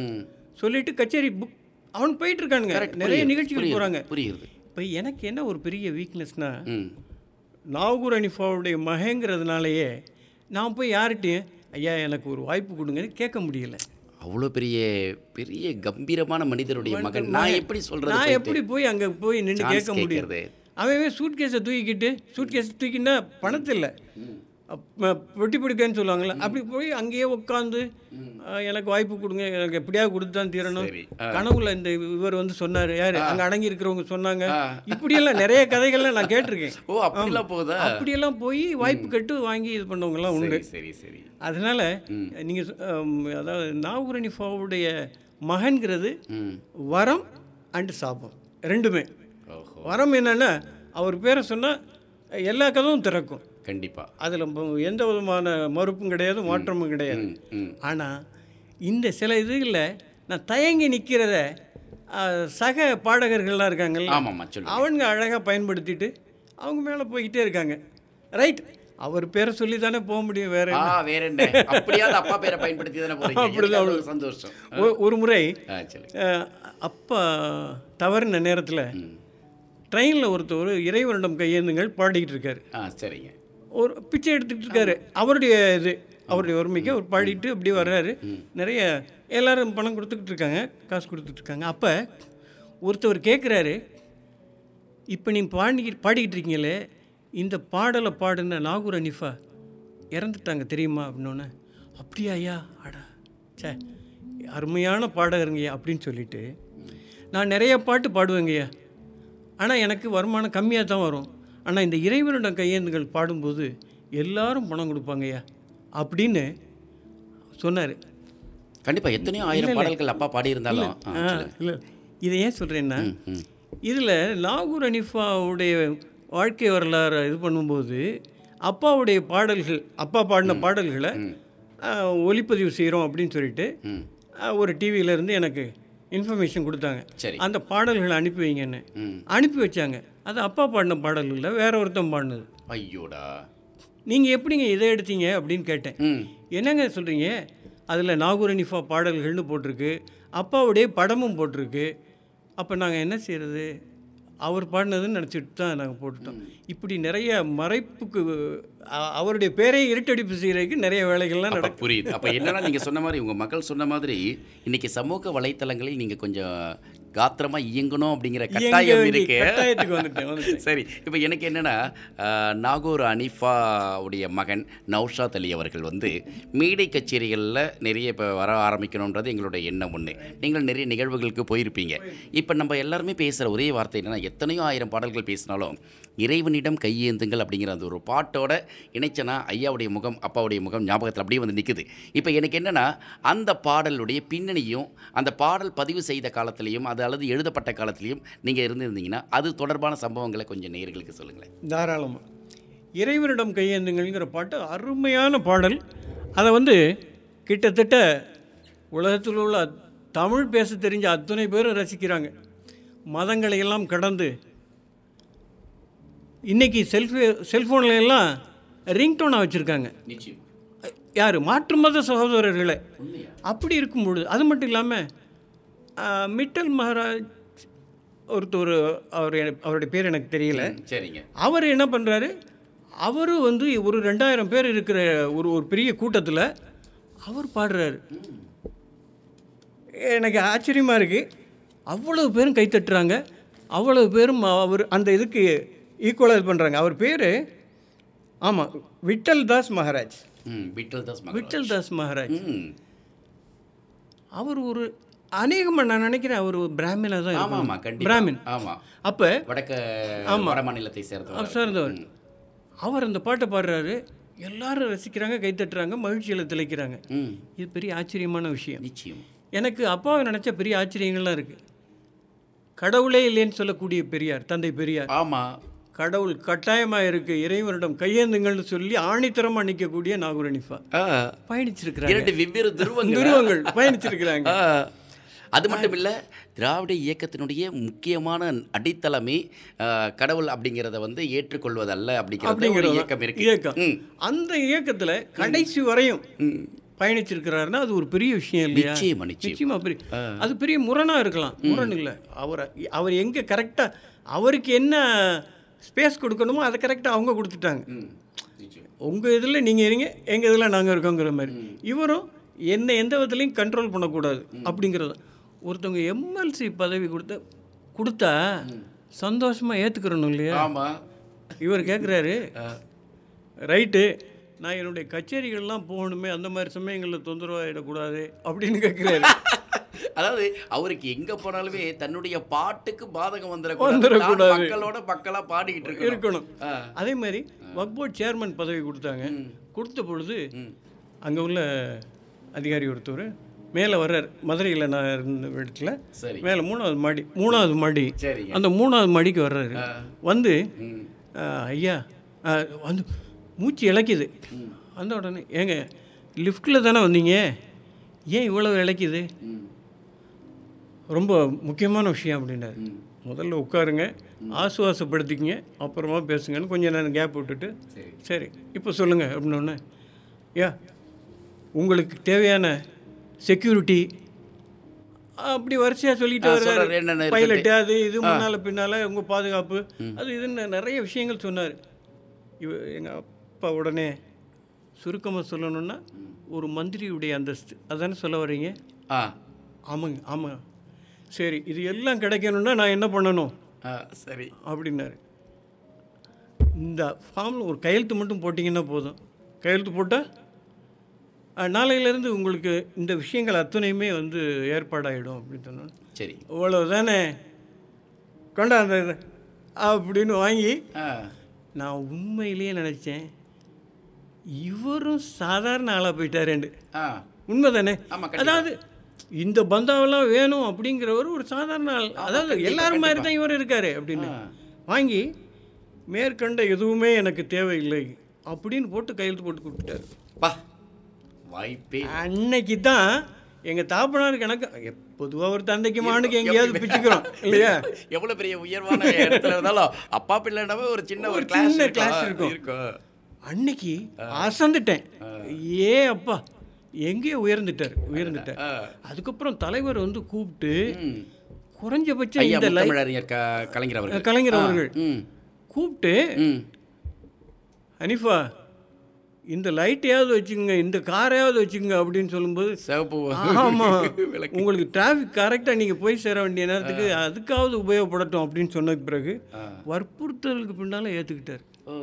சொல்லிட்டு கச்சேரி புக் அவன் போயிட்டு இருக்கானுங்க. நிறைய நிகழ்ச்சிகள் போகிறாங்க புரியுது. இப்போ எனக்கு என்ன ஒரு பெரிய வீக்னஸ்னா ம். நாகூர் அனிஃபாவுடைய மகங்கிறதுனாலயே நான் போய் யார்கிட்டயும் ஐயா எனக்கு ஒரு வாய்ப்பு கொடுங்கன்னு கேட்க முடியல. அவ்வளோ பெரிய பெரிய கம்பீரமான மனிதருடைய மகன். நான் எப்படி சொல்றது நான்? எப்படி போய் அங்கே போய் நின்று கேட்க கேட்கறது. அவன் சூட் கேஸை தூக்கிக்கிட்டு சூட் கேஸ் தூக்கினா பணத்தில் பெட்டி பிடிக்கன்னு சொல்லுவாங்கள்ல அப்படி போய் அங்கேயே உட்காந்து எனக்கு வாய்ப்பு கொடுங்க எனக்கு எப்படியாவது கொடுத்து தான் தீரணும் கனவுல இந்த இவர் வந்து சொன்னார் யார்? அங்கே அடங்கி இருக்கிறவங்க சொன்னாங்க. இப்படியெல்லாம் நிறைய கதைகள்லாம் நான் கேட்டிருக்கேன். ஓ அப்படிலாம் போகுதா அப்படியெல்லாம் போய் வாய்ப்பு கட்டு வாங்கி இது பண்ணவங்கலாம் உண்டு. சரி சரி அதனால் நீங்கள் அதாவது நாகூரணிஃபாவுடைய மகன்கிறது ம். வரம் அண்டு சாபம் ரெண்டுமே. வரம் என்னன்னா அவர் பேரை சொன்னால் எல்லா கதவும் திறக்கும். கண்டிப்பா. அதில் எந்த விதமான மறுப்பும் கிடையாது மாற்றமும் கிடையாது. ஆனால் இந்த சில இதுகளில் நான் தயங்கி நிற்கிறத சக பாடகர்கள்லாம் இருக்காங்கல்ல சொல்லு அவங்க அழகாக பயன்படுத்திட்டு அவங்க மேலே போய்கிட்டே இருக்காங்க. ரைட் அவர் பேரை சொல்லி தானே போக முடியும் வேற வேற என்ன? அப்படியாவது அப்பா பேரை பயன்படுத்தி தானே ஒரு சந்தோஷம். ஒரு முறை அப்பா தவறின நேரத்தில் ட்ரெயினில் ஒருத்தர் இறைவனிடம் கையேந்துங்கள் பாடிக்கிட்டு இருக்காரு. ஆ சரிங்க. ஒரு பிச்சை எடுத்துக்கிட்டு இருக்காரு. அவருடைய இது அவருடைய வறுமைக்கு அவர் பாடிட்டு அப்படி வர்றாரு. நிறைய எல்லாரும் பணம் கொடுத்துக்கிட்டு இருக்காங்க காசு கொடுத்துட்டு இருக்காங்க. அப்போ ஒருத்தவர் கேட்குறாரு இப்போ நீ பாடி பாடிக்கிட்டு இருக்கீங்களே இந்த பாடலை பாடின நாகூர் அனிஃபா இறந்துட்டாங்க தெரியுமா? அப்படின்னோடனே அப்படியா ஐயா அடா சே அருமையான பாடகருங்கய்யா அப்படின்னு சொல்லிட்டு நான் நிறைய பாட்டு பாடுவேங்கய்யா ஆனால் எனக்கு வருமானம் கம்மியாக தான் வரும். ஆனால் இந்த இறைவனிடம் கையேந்துகள் பாடும்போது எல்லாரும் பணம் கொடுப்பாங்கய்யா அப்படின்னு சொன்னார். கண்டிப்பா எத்தனையோ ஆயிரம் பாடல்கள் அப்பா பாடி இருந்தாலும் ஆ, சொல்லுங்க. இல்லை. இதை ஏன் சொல்கிறேன்னா. இதில் நாகூர் அனிஃபாவுடைய வாழ்க்கை வரலாறு இது பண்ணும்போது அப்பாவுடைய பாடல்கள் அப்பா பாடின பாடல்களை ஒளிப்பதிவு செய்கிறோம் அப்படின்னு சொல்லிட்டு ஒரு டிவியில இருந்து எனக்கு இன்ஃபர்மேஷன் கொடுத்தாங்க. அந்த பாடல்களை அனுப்பி வைங்கன்னு. அனுப்பி வச்சாங்க. அது அப்பா பாடின பாடல் இல்லை வேற ஒருத்தன் பாடினது. ஐயோடா. நீங்கள் எப்படிங்க இதை எடுத்தீங்க அப்படின்னு கேட்டேன். என்னங்க சொல்கிறீங்க அதில் நாகூர் அனிஃபா பாடல்கள்னு போட்டிருக்கு அப்பாவுடைய படமும் போட்டிருக்கு. அப்போ நாங்கள் என்ன செய்கிறது அவர் பாடினதுன்னு நினச்சிட்டு தான் நாங்கள் போட்டுட்டோம். இப்படி நிறைய மறைப்புக்கு அவருடைய பேரை இருட்டடிப்பு செய்கிறதுக்கு நிறைய வேலைகள்லாம் நடக்கும் புரியுது. அப்ப என்னன்னா நீங்க சொன்ன மாதிரி உங்க மக்கள் சொன்ன மாதிரி இன்னைக்கு சமூக வலைத்தளங்களில் நீங்க கொஞ்சம் காத்திரமா இயங்கணும் அப்படிங்கிற கட்டாயம் இருக்கு. சரி இப்போ எனக்கு என்னன்னா நாகூர் அனிஃபா உடைய மகன் நௌஷாத் அலி அவர்கள் வந்து மேடை கச்சேரிகளில் நிறைய இப்போ வர ஆரம்பிக்கணுன்றது எங்களுடைய எண்ணம் ஒன்று நீங்கள் நிறைய நிகழ்வுகளுக்கு போயிருப்பீங்க. இப்போ நம்ம எல்லாருமே பேசுகிற ஒரே வார்த்தை என்னன்னா எத்தனையோ ஆயிரம் பாடல்கள் பேசினாலும் இறைவனிடம் கையேந்துங்கள் அப்படிங்கிற அந்த ஒரு பாட்டோட இணைச்சனா ஐயாவுடைய முகம் அப்பாவுடைய முகம் ஞாபகத்தில் அப்படியே வந்து நிற்குது இப்போ எனக்கு என்னென்னா அந்த பாடலுடைய பின்னணியும் அந்த பாடல் பதிவு செய்த காலத்திலையும் அது அல்லது எழுதப்பட்ட காலத்திலையும் நீங்கள் இருந்திருந்தீங்கன்னா அது தொடர்பான சம்பவங்களை கொஞ்சம் நேர்களுக்கு சொல்லுங்களேன். தாராளமாக இறைவனிடம் கையேந்துங்கள்ங்கிற பாட்டு அருமையான பாடல். அதை வந்து கிட்டத்தட்ட உலகத்தில் உள்ள தமிழ் பேச தெரிஞ்ச அத்தனை பேரும் ரசிக்கிறாங்க. மதங்களை எல்லாம் கடந்து இன்றைக்கி செல்ஃபி செல்ஃபோனில் எல்லாம் ரிங்டோனாக வச்சுருக்காங்க. யார்? மாற்று மத சகோதரர்களை. அப்படி இருக்கும் பொழுது அது மட்டும் இல்லாமல் மிட்டல் மகாராஜ் ஒருத்தர் அவர் அவருடைய பேர் எனக்கு தெரியல. சரிங்க. அவர் என்ன பண்ணுறாரு அவரும் வந்து ஒரு ரெண்டாயிரம் பேர் இருக்கிற ஒரு ஒரு பெரிய கூட்டத்தில் அவர் பாடுறாரு. எனக்கு ஆச்சரியமாக இருக்குது அவ்வளவு பேரும் கைத்தட்டுறாங்க அவ்வளவு பேரும் அவர் அந்த இதுக்கு ஈக்குவலாக இது பண்ணுறாங்க அவர் பேர் ஆமாம் விட்டல் தாஸ் மகாராஜ். விட்டல் தாஸ் விட்டல் தாஸ் மகாராஜ். அவர் ஒரு அநேகமாக நான் நினைக்கிறேன் அவர் பிராமினாக தான் ஆமாம். ஆமாம் பிராமின். ஆமாம் அப்போ வடக்க வட மாநிலத்தை சேர்ந்தவர் அவர் சார்ந்தவர். அவர் அந்த பாட்டை பாடுறாரு. எல்லாரும் ரசிக்கிறாங்க கைத்தட்டுறாங்க மகிழ்ச்சியில் திளைக்கிறாங்க. ம். இது பெரிய ஆச்சரியமான விஷயம். நிச்சயம். எனக்கு அப்பாவை நினச்ச பெரிய ஆச்சரியங்கள்லாம் இருக்குது கடவுளே இல்லைன்னு சொல்லக்கூடிய பெரியார் தந்தை பெரியார். ஆமாம் கடவுள் கட்டாயமாக இருக்குது இறைவனிடம் கையேந்துங்கள்னு சொல்லி ஆணித்தரமாக நிற்கக்கூடிய நாகூரணிஃபா பயணிச்சிருக்கிறாங்க. இரண்டு வெவ்வேறு துருவங்கள். துருவங்கள் பயணிச்சிருக்கிறாங்க. அது மட்டும் இல்லை திராவிட இயக்கத்தினுடைய முக்கியமான அடித்தளமே கடவுள் அப்படிங்கிறத வந்து ஏற்றுக்கொள்வதல்ல அப்படிங்கிறது இயக்கம் இருக்கு. இயக்கம். அந்த இயக்கத்தில் கடைசி வரையும். பயணிச்சிருக்கிறாருன்னா அது ஒரு பெரிய விஷயம் இல்லையா? நிச்சயமா பெரிய அது பெரிய முரணா இருக்கலாம். முரண் இல்லை. அவரை அவர் எங்கே கரெக்டாக அவருக்கு என்ன ஸ்பேஸ் கொடுக்கணுமோ அதை கரெக்டாக அவங்க கொடுத்துட்டாங்க. உங்கள் இதில் நீங்கள் இருங்க எங்கள் இதில் நாங்கள் இருக்கோங்கிற மாதிரி. இவரும் என்னை எந்த விதத்துலையும் கண்ட்ரோல் பண்ணக்கூடாது அப்படிங்கிறது. ஒருத்தவங்க எம்எல்சி பதவி கொடுத்த கொடுத்தா சந்தோஷமாக ஏற்றுக்கிறணும் இல்லையா? ஆமா. இவர் கேட்குறாரு ரைட்டு நான் என்னுடைய கச்சேரிகள்லாம் போகணுமே அந்த மாதிரி சமயங்களில் தொந்தரவாயிடக்கூடாது அப்படின்னு கேட்குறாரு அதாவது அவருக்கு எங்க போனாலுமே தன்னுடைய பாட்டுக்கு பாதகம் வந்துடக்கூடாது மக்களோட மக்களா பாடிக்கிட்டு இருக்கணும். அதே மாதிரி வக் போர்ட் சேர்மன் பதவி கொடுத்தாங்க. கொடுத்த பொழுது அங்கே உள்ள அதிகாரி ஒருத்தர் மேலே வர்றார். மதுரையில் நான் இருந்த இடத்துல சரி. மேலே மூணாவது மாடி மூணாவது மாடி. அந்த மூணாவது மாடிக்கு வர்றாரு. வந்து ஐயா வந்து மூச்சு இழைக்குது. வந்த உடனே ஏங்க லிஃப்ட்டில் தானே வந்தீங்க? ஏன் இவ்வளோ இழைக்குது. ரொம்ப முக்கியமான விஷயம் அப்படின்னாரு. முதல்ல உட்காருங்க ஆசுவாசப்படுத்திக்கங்க அப்புறமா பேசுங்கன்னு கொஞ்சம் நேரம் கேப் விட்டுட்டு சரி. இப்போ சொல்லுங்கள் அப்படின்னோடனே யா உங்களுக்கு தேவையான செக்யூரிட்டி அப்படி வரிசையாக சொல்லிட்டு வர்றாரு? பைலட்டு அது இது முன்னால் பின்னால் உங்கள் பாதுகாப்பு. அது இதுன்னு நிறைய விஷயங்கள் சொன்னார். இவ எங்கள் அப்பா உடனே சுருக்கமாக சொல்லணும்னா ஒரு மந்திரியுடைய அந்தஸ்து. அதானே சொல்ல வர்றீங்க? ஆ. ஆமாங்க ஆமாம் சரி இது எல்லாம் கிடைக்கணும்னா நான் என்ன பண்ணணும்? ஆ சரி. அப்படின்னாரு. இந்த ஃபார்மில் ஒரு கையெழுத்து மட்டும் போட்டிங்கன்னா போதும். கையெழுத்து போட்டால் நாளையிலேருந்து உங்களுக்கு இந்த விஷயங்கள் அத்தனையுமே வந்து ஏற்பாடாயிடும் அப்படின்னு சொன்னோன்னு சரி. இவ்வளோ தானே கொண்டாந்த இது அப்படின்னு வாங்கி நான் உண்மையிலேயே நினச்சேன் இவரும் சாதாரண ஆளாக போயிட்டாரேண்டு ஆ. உண்மை தானே. அதாவது இந்த பந்தாவெல்லாம் வேணும் அப்படிங்கிறவர் ஒரு சாதாரண ஆள். அதாவது எல்லாரும் மாதிரி தான் இவர் இருக்காரு அப்படின்னு. வாங்கி மேற்கண்ட எதுவுமே எனக்கு தேவையில்லை அப்படின்னு போட்டு கையெழுத்து போட்டு கொடுத்துட்டாரு பா வாய்ப்பே அன்னைக்கு தான் எங்கள் தாப்பனாருக்கு எனக்கு பொதுவாக ஒரு தந்தைக்கு மானுக்கு எங்கேயாவது பிச்சுக்கிறோம் இல்லையா? எவ்வளவு பெரிய உயர்வான இடத்துல இருந்தாலும் அப்பா பிள்ளைனாவே ஒரு சின்ன ஒரு கிளாஸ் இருக்கும். இருக்கும். அன்னைக்கு அசந்துட்டேன். ஏ அப்பா எங்கேயோ உயர்ந்துட்டார் உயர்ந்துட்டார். அதுக்கப்புறம் தலைவர் வந்து கூப்பிட்டு. குறைஞ்சபட்சம் இந்த கலைஞர் அவர்கள். கலைஞர் அவர்கள். கூப்பிட்டு ம். ஹனிஃபா இந்த லைட்டையாவது வச்சுக்கோங்க இந்த காரையாவது வச்சுக்கோங்க அப்படின்னு சொல்லும்போது சிவப்பு ஆமாம். உங்களுக்கு டிராஃபிக் கரெக்டாக நீங்கள் போய் சேர வேண்டிய நேரத்துக்கு அதுக்காவது உபயோகப்படட்டும் அப்படின்னு சொன்னதுக்கு பிறகு வற்புறுத்தலுக்கு பின்னால் ஏற்றுக்கிட்டார் ஓ.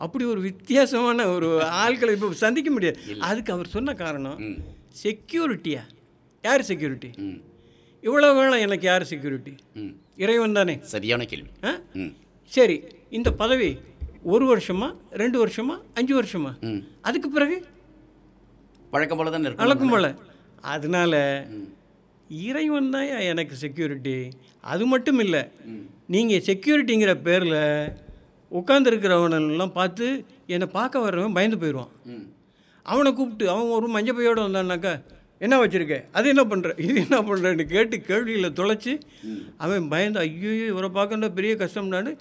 அப்படி ஒரு வித்தியாசமான ஒரு ஆட்களை இப்போ சந்திக்க முடியாது. அதுக்கு அவர் சொன்ன காரணம் செக்யூரிட்டியா யார் செக்யூரிட்டி இவ்வளோ வேணும் எனக்கு யார் செக்யூரிட்டி இறைவன் தானே. சரியான கேள்வி. ஆ? சரி இந்த பதவி ஒரு வருஷமா ரெண்டு வருஷமா அஞ்சு வருஷமா? அதுக்கு பிறகு? வழக்கம் போல தான் நடக்கும் போல. அதனால இறைவன் தான் எனக்கு செக்யூரிட்டி அது மட்டும் இல்லை நீங்கள் செக்யூரிட்டிங்கிற பேரில் உட்காந்துருக்கிறவனெல்லாம் பார்த்து என்னை பார்க்க வர்றவன் பயந்து போயிடுவான். அவனை கூப்பிட்டு அவன் ஒரு மஞ்சள் பையோடு வந்தான்னாக்கா என்ன வச்சிருக்க? அது என்ன பண்ணுற இது என்ன பண்ணுறேன்னு கேட்டு கேள்வியில் தொலைச்சி அவன் பயந்து ஐயோ இவரை பார்க்கணும்னா பெரிய கஷ்டம்னான்னு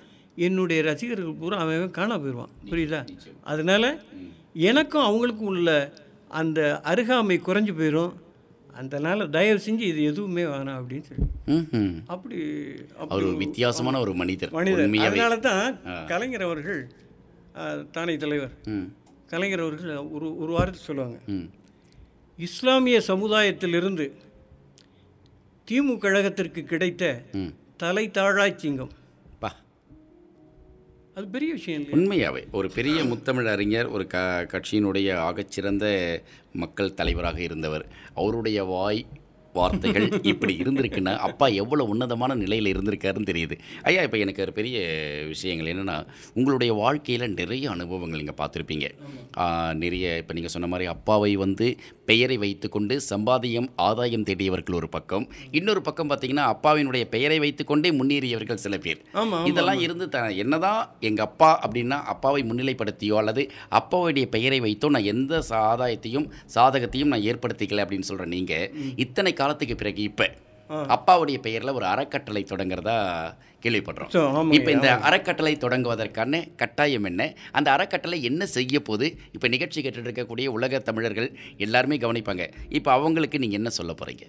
என்னுடைய ரசிகர்கள் பூரா அவன் அவன் காணா போயிடுவான். புரியுதா? அதனால் எனக்கும் அவங்களுக்கும் உள்ள அந்த அருகாமை குறைஞ்சி போயிடும் அதனால் தயவு செஞ்சு இது எதுவுமே வேணாம் அப்படின்னு சொல்லி. அப்படி ஒரு வித்தியாசமான ஒரு மனிதர் மனிதர். அதனால தான் கலைஞர் அவர்கள் தானே தலைவர். கலைஞர் அவர்கள் ஒரு ஒரு வாரத்தை சொல்லுவாங்க. இஸ்லாமிய சமுதாயத்திலிருந்து திமுக கழகத்திற்கு கிடைத்த தலை தாழாய் சிங்கம். அது பெரிய விஷயம் உண்மையாகவே ஒரு பெரிய முத்தமிழ் அறிஞர் ஒரு க கட்சியினுடைய ஆகச்சிறந்த மக்கள் தலைவராக இருந்தவர். அவருடைய வாய் வார்த்தைகள் இப்படி இருந்திருக்குன்னா அப்பா எவ்வளோ உன்னதமான நிலையில் இருந்திருக்காருன்னு தெரியுது. ஐயா இப்போ எனக்கு ஒரு பெரிய விஷயங்கள் என்னென்னா உங்களுடைய வாழ்க்கையில் நிறைய அனுபவங்கள் நீங்கள் பார்த்துருப்பீங்க. நிறைய இப்போ நீங்கள் சொன்ன மாதிரி அப்பாவை வந்து பெயரை வைத்துக்கொண்டு சம்பாதியம் ஆதாயம் தேடியவர்கள் ஒரு பக்கம். இன்னொரு பக்கம் பார்த்தீங்கன்னா அப்பாவினுடைய பெயரை வைத்துக்கொண்டே முன்னேறியவர்கள் சில பேர். இதெல்லாம் இருந்து த என்னதான் எங்கள் அப்பா அப்படின்னா அப்பாவை முன்னிலைப்படுத்தியோ அல்லது அப்பாவுடைய பெயரை வைத்தோ நான் எந்த ஆதாயத்தையும் சாதகத்தையும் நான் ஏற்படுத்திக்கல அப்படின்னு சொல்கிற நீங்கள் இத்தனை காலத்துக்கு பிறகு இப்போ. அப்பாவுடைய பெயரில் ஒரு அறக்கட்டளை தொடங்குறதா கேள்விப்படுறோம். இப்போ இந்த அறக்கட்டளை தொடங்குவதற்கான கட்டாயம் என்ன? அந்த அறக்கட்டளை என்ன செய்ய போகுது? இப்போ நிகழ்ச்சி கேட்டுட்டு இருக்கக்கூடிய உலக தமிழர்கள் எல்லாருமே கவனிப்பாங்க. இப்போ அவங்களுக்கு நீங்கள் என்ன சொல்ல போகிறீங்க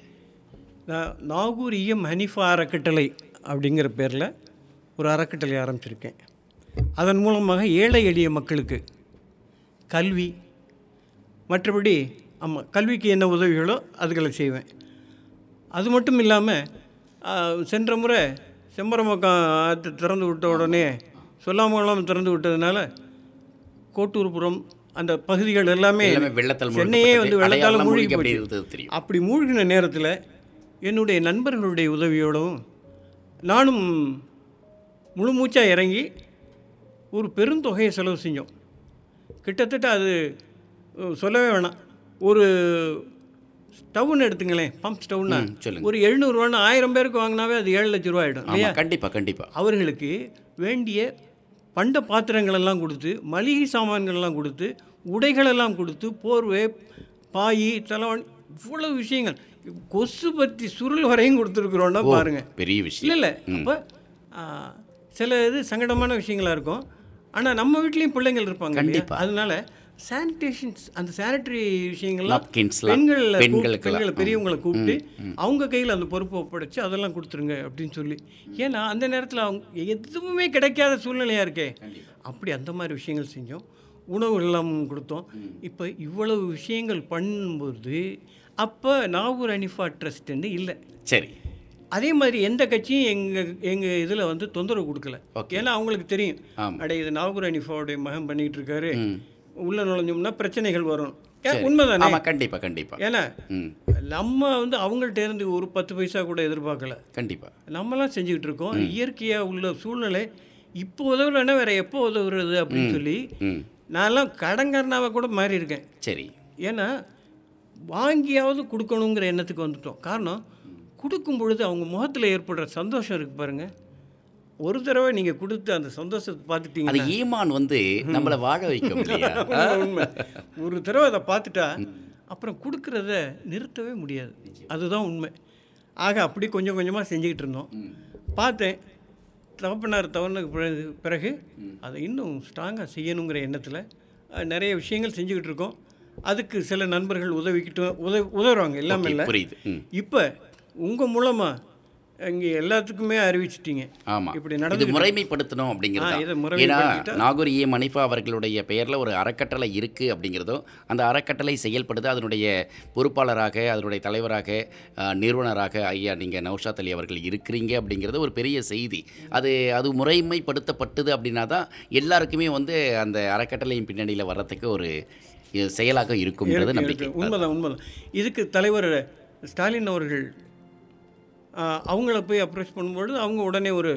நாகூர் இஎம் ஹனிஃபா அறக்கட்டளை அப்படிங்கிற பேரில் ஒரு அறக்கட்டளை ஆரம்பிச்சிருக்கேன். அதன் மூலமாக ஏழை எளிய மக்களுக்கு கல்வி மற்றபடி ஆமாம் கல்விக்கு என்ன உதவிகளோ அதுகளை செய்வேன். அது மட்டும் இல்லாமல் சென்ற முறை செம்பரம்பக்கம் ஆற்று திறந்து விட்ட உடனே சொல்லாமல் கொள்ளாமல் திறந்து விட்டதுனால கோட்டூர்புரம் அந்த பகுதிகள் எல்லாமே சென்னையே வந்து. வெள்ளத்தால் மூழ்கி மூழ்கி அப்படி மூழ்கின நேரத்தில் என்னுடைய நண்பர்களுடைய உதவியோடும் நானும் முழு மூச்சாக இறங்கி ஒரு பெருந்தொகையை செலவு செஞ்சோம். கிட்டத்தட்ட அது சொல்லவே வேணாம். ஒரு ஸ்டவ்னு எடுத்துங்களேன். பம்ப் ஸ்டவ்னா. ஒரு எழுநூறுவான்னு ஆயிரம் பேருக்கு வாங்கினாவே அது ஏழு லட்ச ரூபா ஆகிடும் இல்லையா? கண்டிப்பா கண்டிப்பா. அவர்களுக்கு வேண்டிய பண்ட பாத்திரங்கள் எல்லாம் கொடுத்து மளிகை சாமான்கள் எல்லாம் கொடுத்து உடைகளெல்லாம் கொடுத்து போர்வை பாய் தலைவாணி இவ்வளவு விஷயங்கள். கொசு பற்றி சுருள் வரையும் கொடுத்துருக்குறோன்னா பாருங்க. பெரிய இல்லை விஷயம் இல்லை அப்போ சில இது சங்கடமான விஷயங்களா இருக்கும். ஆனால் நம்ம வீட்லேயும் பிள்ளைங்கள் இருப்பாங்க. அதனால சானிடேஷன்ஸ் அந்த சானிட்டரி விஷயங்கள்லாம் பெண்கள். பெண்களை பெரியவங்களை கூப்பிட்டு அவங்க கையில் அந்த பொறுப்பை ஒப்படைச்சு அதெல்லாம் கொடுத்துருங்க அப்படின்னு சொல்லி. ஏன்னா அந்த நேரத்தில் அவங்க எதுவுமே கிடைக்காத சூழ்நிலையாக இருக்கே. அப்படி அந்த மாதிரி விஷயங்கள் செஞ்சோம். உணவு எல்லாம் கொடுத்தோம். இப்போ இவ்வளவு விஷயங்கள் பண்ணும்போது அப்போ நாகூர் அனிஃபா ட்ரஸ்ட்டுன்னு இல்லை. சரி. அதே மாதிரி எந்த கட்சியும் எங்கள் எங்கள் இதில் வந்து தொந்தரவு கொடுக்கல. ஏன்னா அவங்களுக்கு தெரியும். ஆமா. அடே இது நாகூர் அனிஃபாவுடைய மகன் பண்ணிக்கிட்டு இருக்காரு. உள்ள நுழைஞ்சோம்னா பிரச்சனைகள் வரும். ஏன்? உண்மைதானே? ஆமா கண்டிப்பா கண்டிப்பா. ஏன்னா நம்ம வந்து அவங்கள்ட்ட இருந்து ஒரு பத்து பைசா கூட எதிர்பார்க்கல. கண்டிப்பா. நம்மலாம் செஞ்சுக்கிட்டு இருக்கோம். இயற்கையாக உள்ள சூழ்நிலை. இப்போ உதவுலன்னா வேற எப்போ உதவுறது அப்படின்னு சொல்லி நான்லாம் கடங்கர்னாவை கூட மாறி இருக்கேன். சரி. ஏன்னா வாங்கியாவது கொடுக்கணுங்கிற எண்ணத்துக்கு வந்துட்டோம். காரணம் கொடுக்கும் பொழுது அவங்க முகத்தில் ஏற்படுற சந்தோஷம் இருக்கு பாருங்க. ஒரு தடவை நீங்கள் கொடுத்து அந்த சந்தோஷத்தை அது பார்த்துட்டீங்கன்னா ஈமான் வந்து நம்மளை வாழ வைக்கும் ஒரு தடவை அதை பார்த்துட்டா அப்புறம் கொடுக்கறத நிறுத்தவே முடியாது. அதுதான் உண்மை. ஆக அப்படி கொஞ்சம் கொஞ்சமாக செஞ்சுக்கிட்டு இருந்தோம். பார்த்தேன். தகப்பனார் தவறுனதுக்கு பிறகு பிறகு அதை இன்னும் ஸ்ட்ராங்காக செய்யணுங்கிற எண்ணத்தில் நிறைய விஷயங்கள் செஞ்சுக்கிட்டு இருக்கோம். அதுக்கு சில நண்பர்கள் உதவிக்கிட்டு உதவி உதவுறாங்க எல்லாமே இல்லை. இப்போ உங்கள் மூலமாக இங்கே எல்லாத்துக்குமே அறிவிச்சிட்டீங்க. ஆமா. இப்படி நடந்து முறைமைப்படுத்தணும் இதை அப்படிங்கிறது ஏன்னா நாகூர் ஏ. மணிஃபா அவர்களுடைய பெயரில் ஒரு அறக்கட்டளை இருக்குது அப்படிங்கிறதும் அந்த அறக்கட்டளை செயல்படுது அதனுடைய பொறுப்பாளராக அதனுடைய தலைவராக நிறுவனராக ஐயா நீங்கள் நௌஷாத் அலி அவர்கள் இருக்கிறீங்க அப்படிங்கிறது ஒரு பெரிய செய்தி. அது அது முறைமைப்படுத்தப்பட்டது அப்படின்னா தான் எல்லாருக்குமே வந்து அந்த அறக்கட்டளையின் பின்னணியில் வர்றதுக்கு ஒரு செயலாக இருக்கும்ன்றது இருக்கு, நம்பிக்கை. உண்மைதான் உண்மைதான். இதுக்கு தலைவர் ஸ்டாலின் அவர்கள் அவங்கள போய் அப்ரோச் பண்ணும்பொழுது அவங்க உடனே ஒரு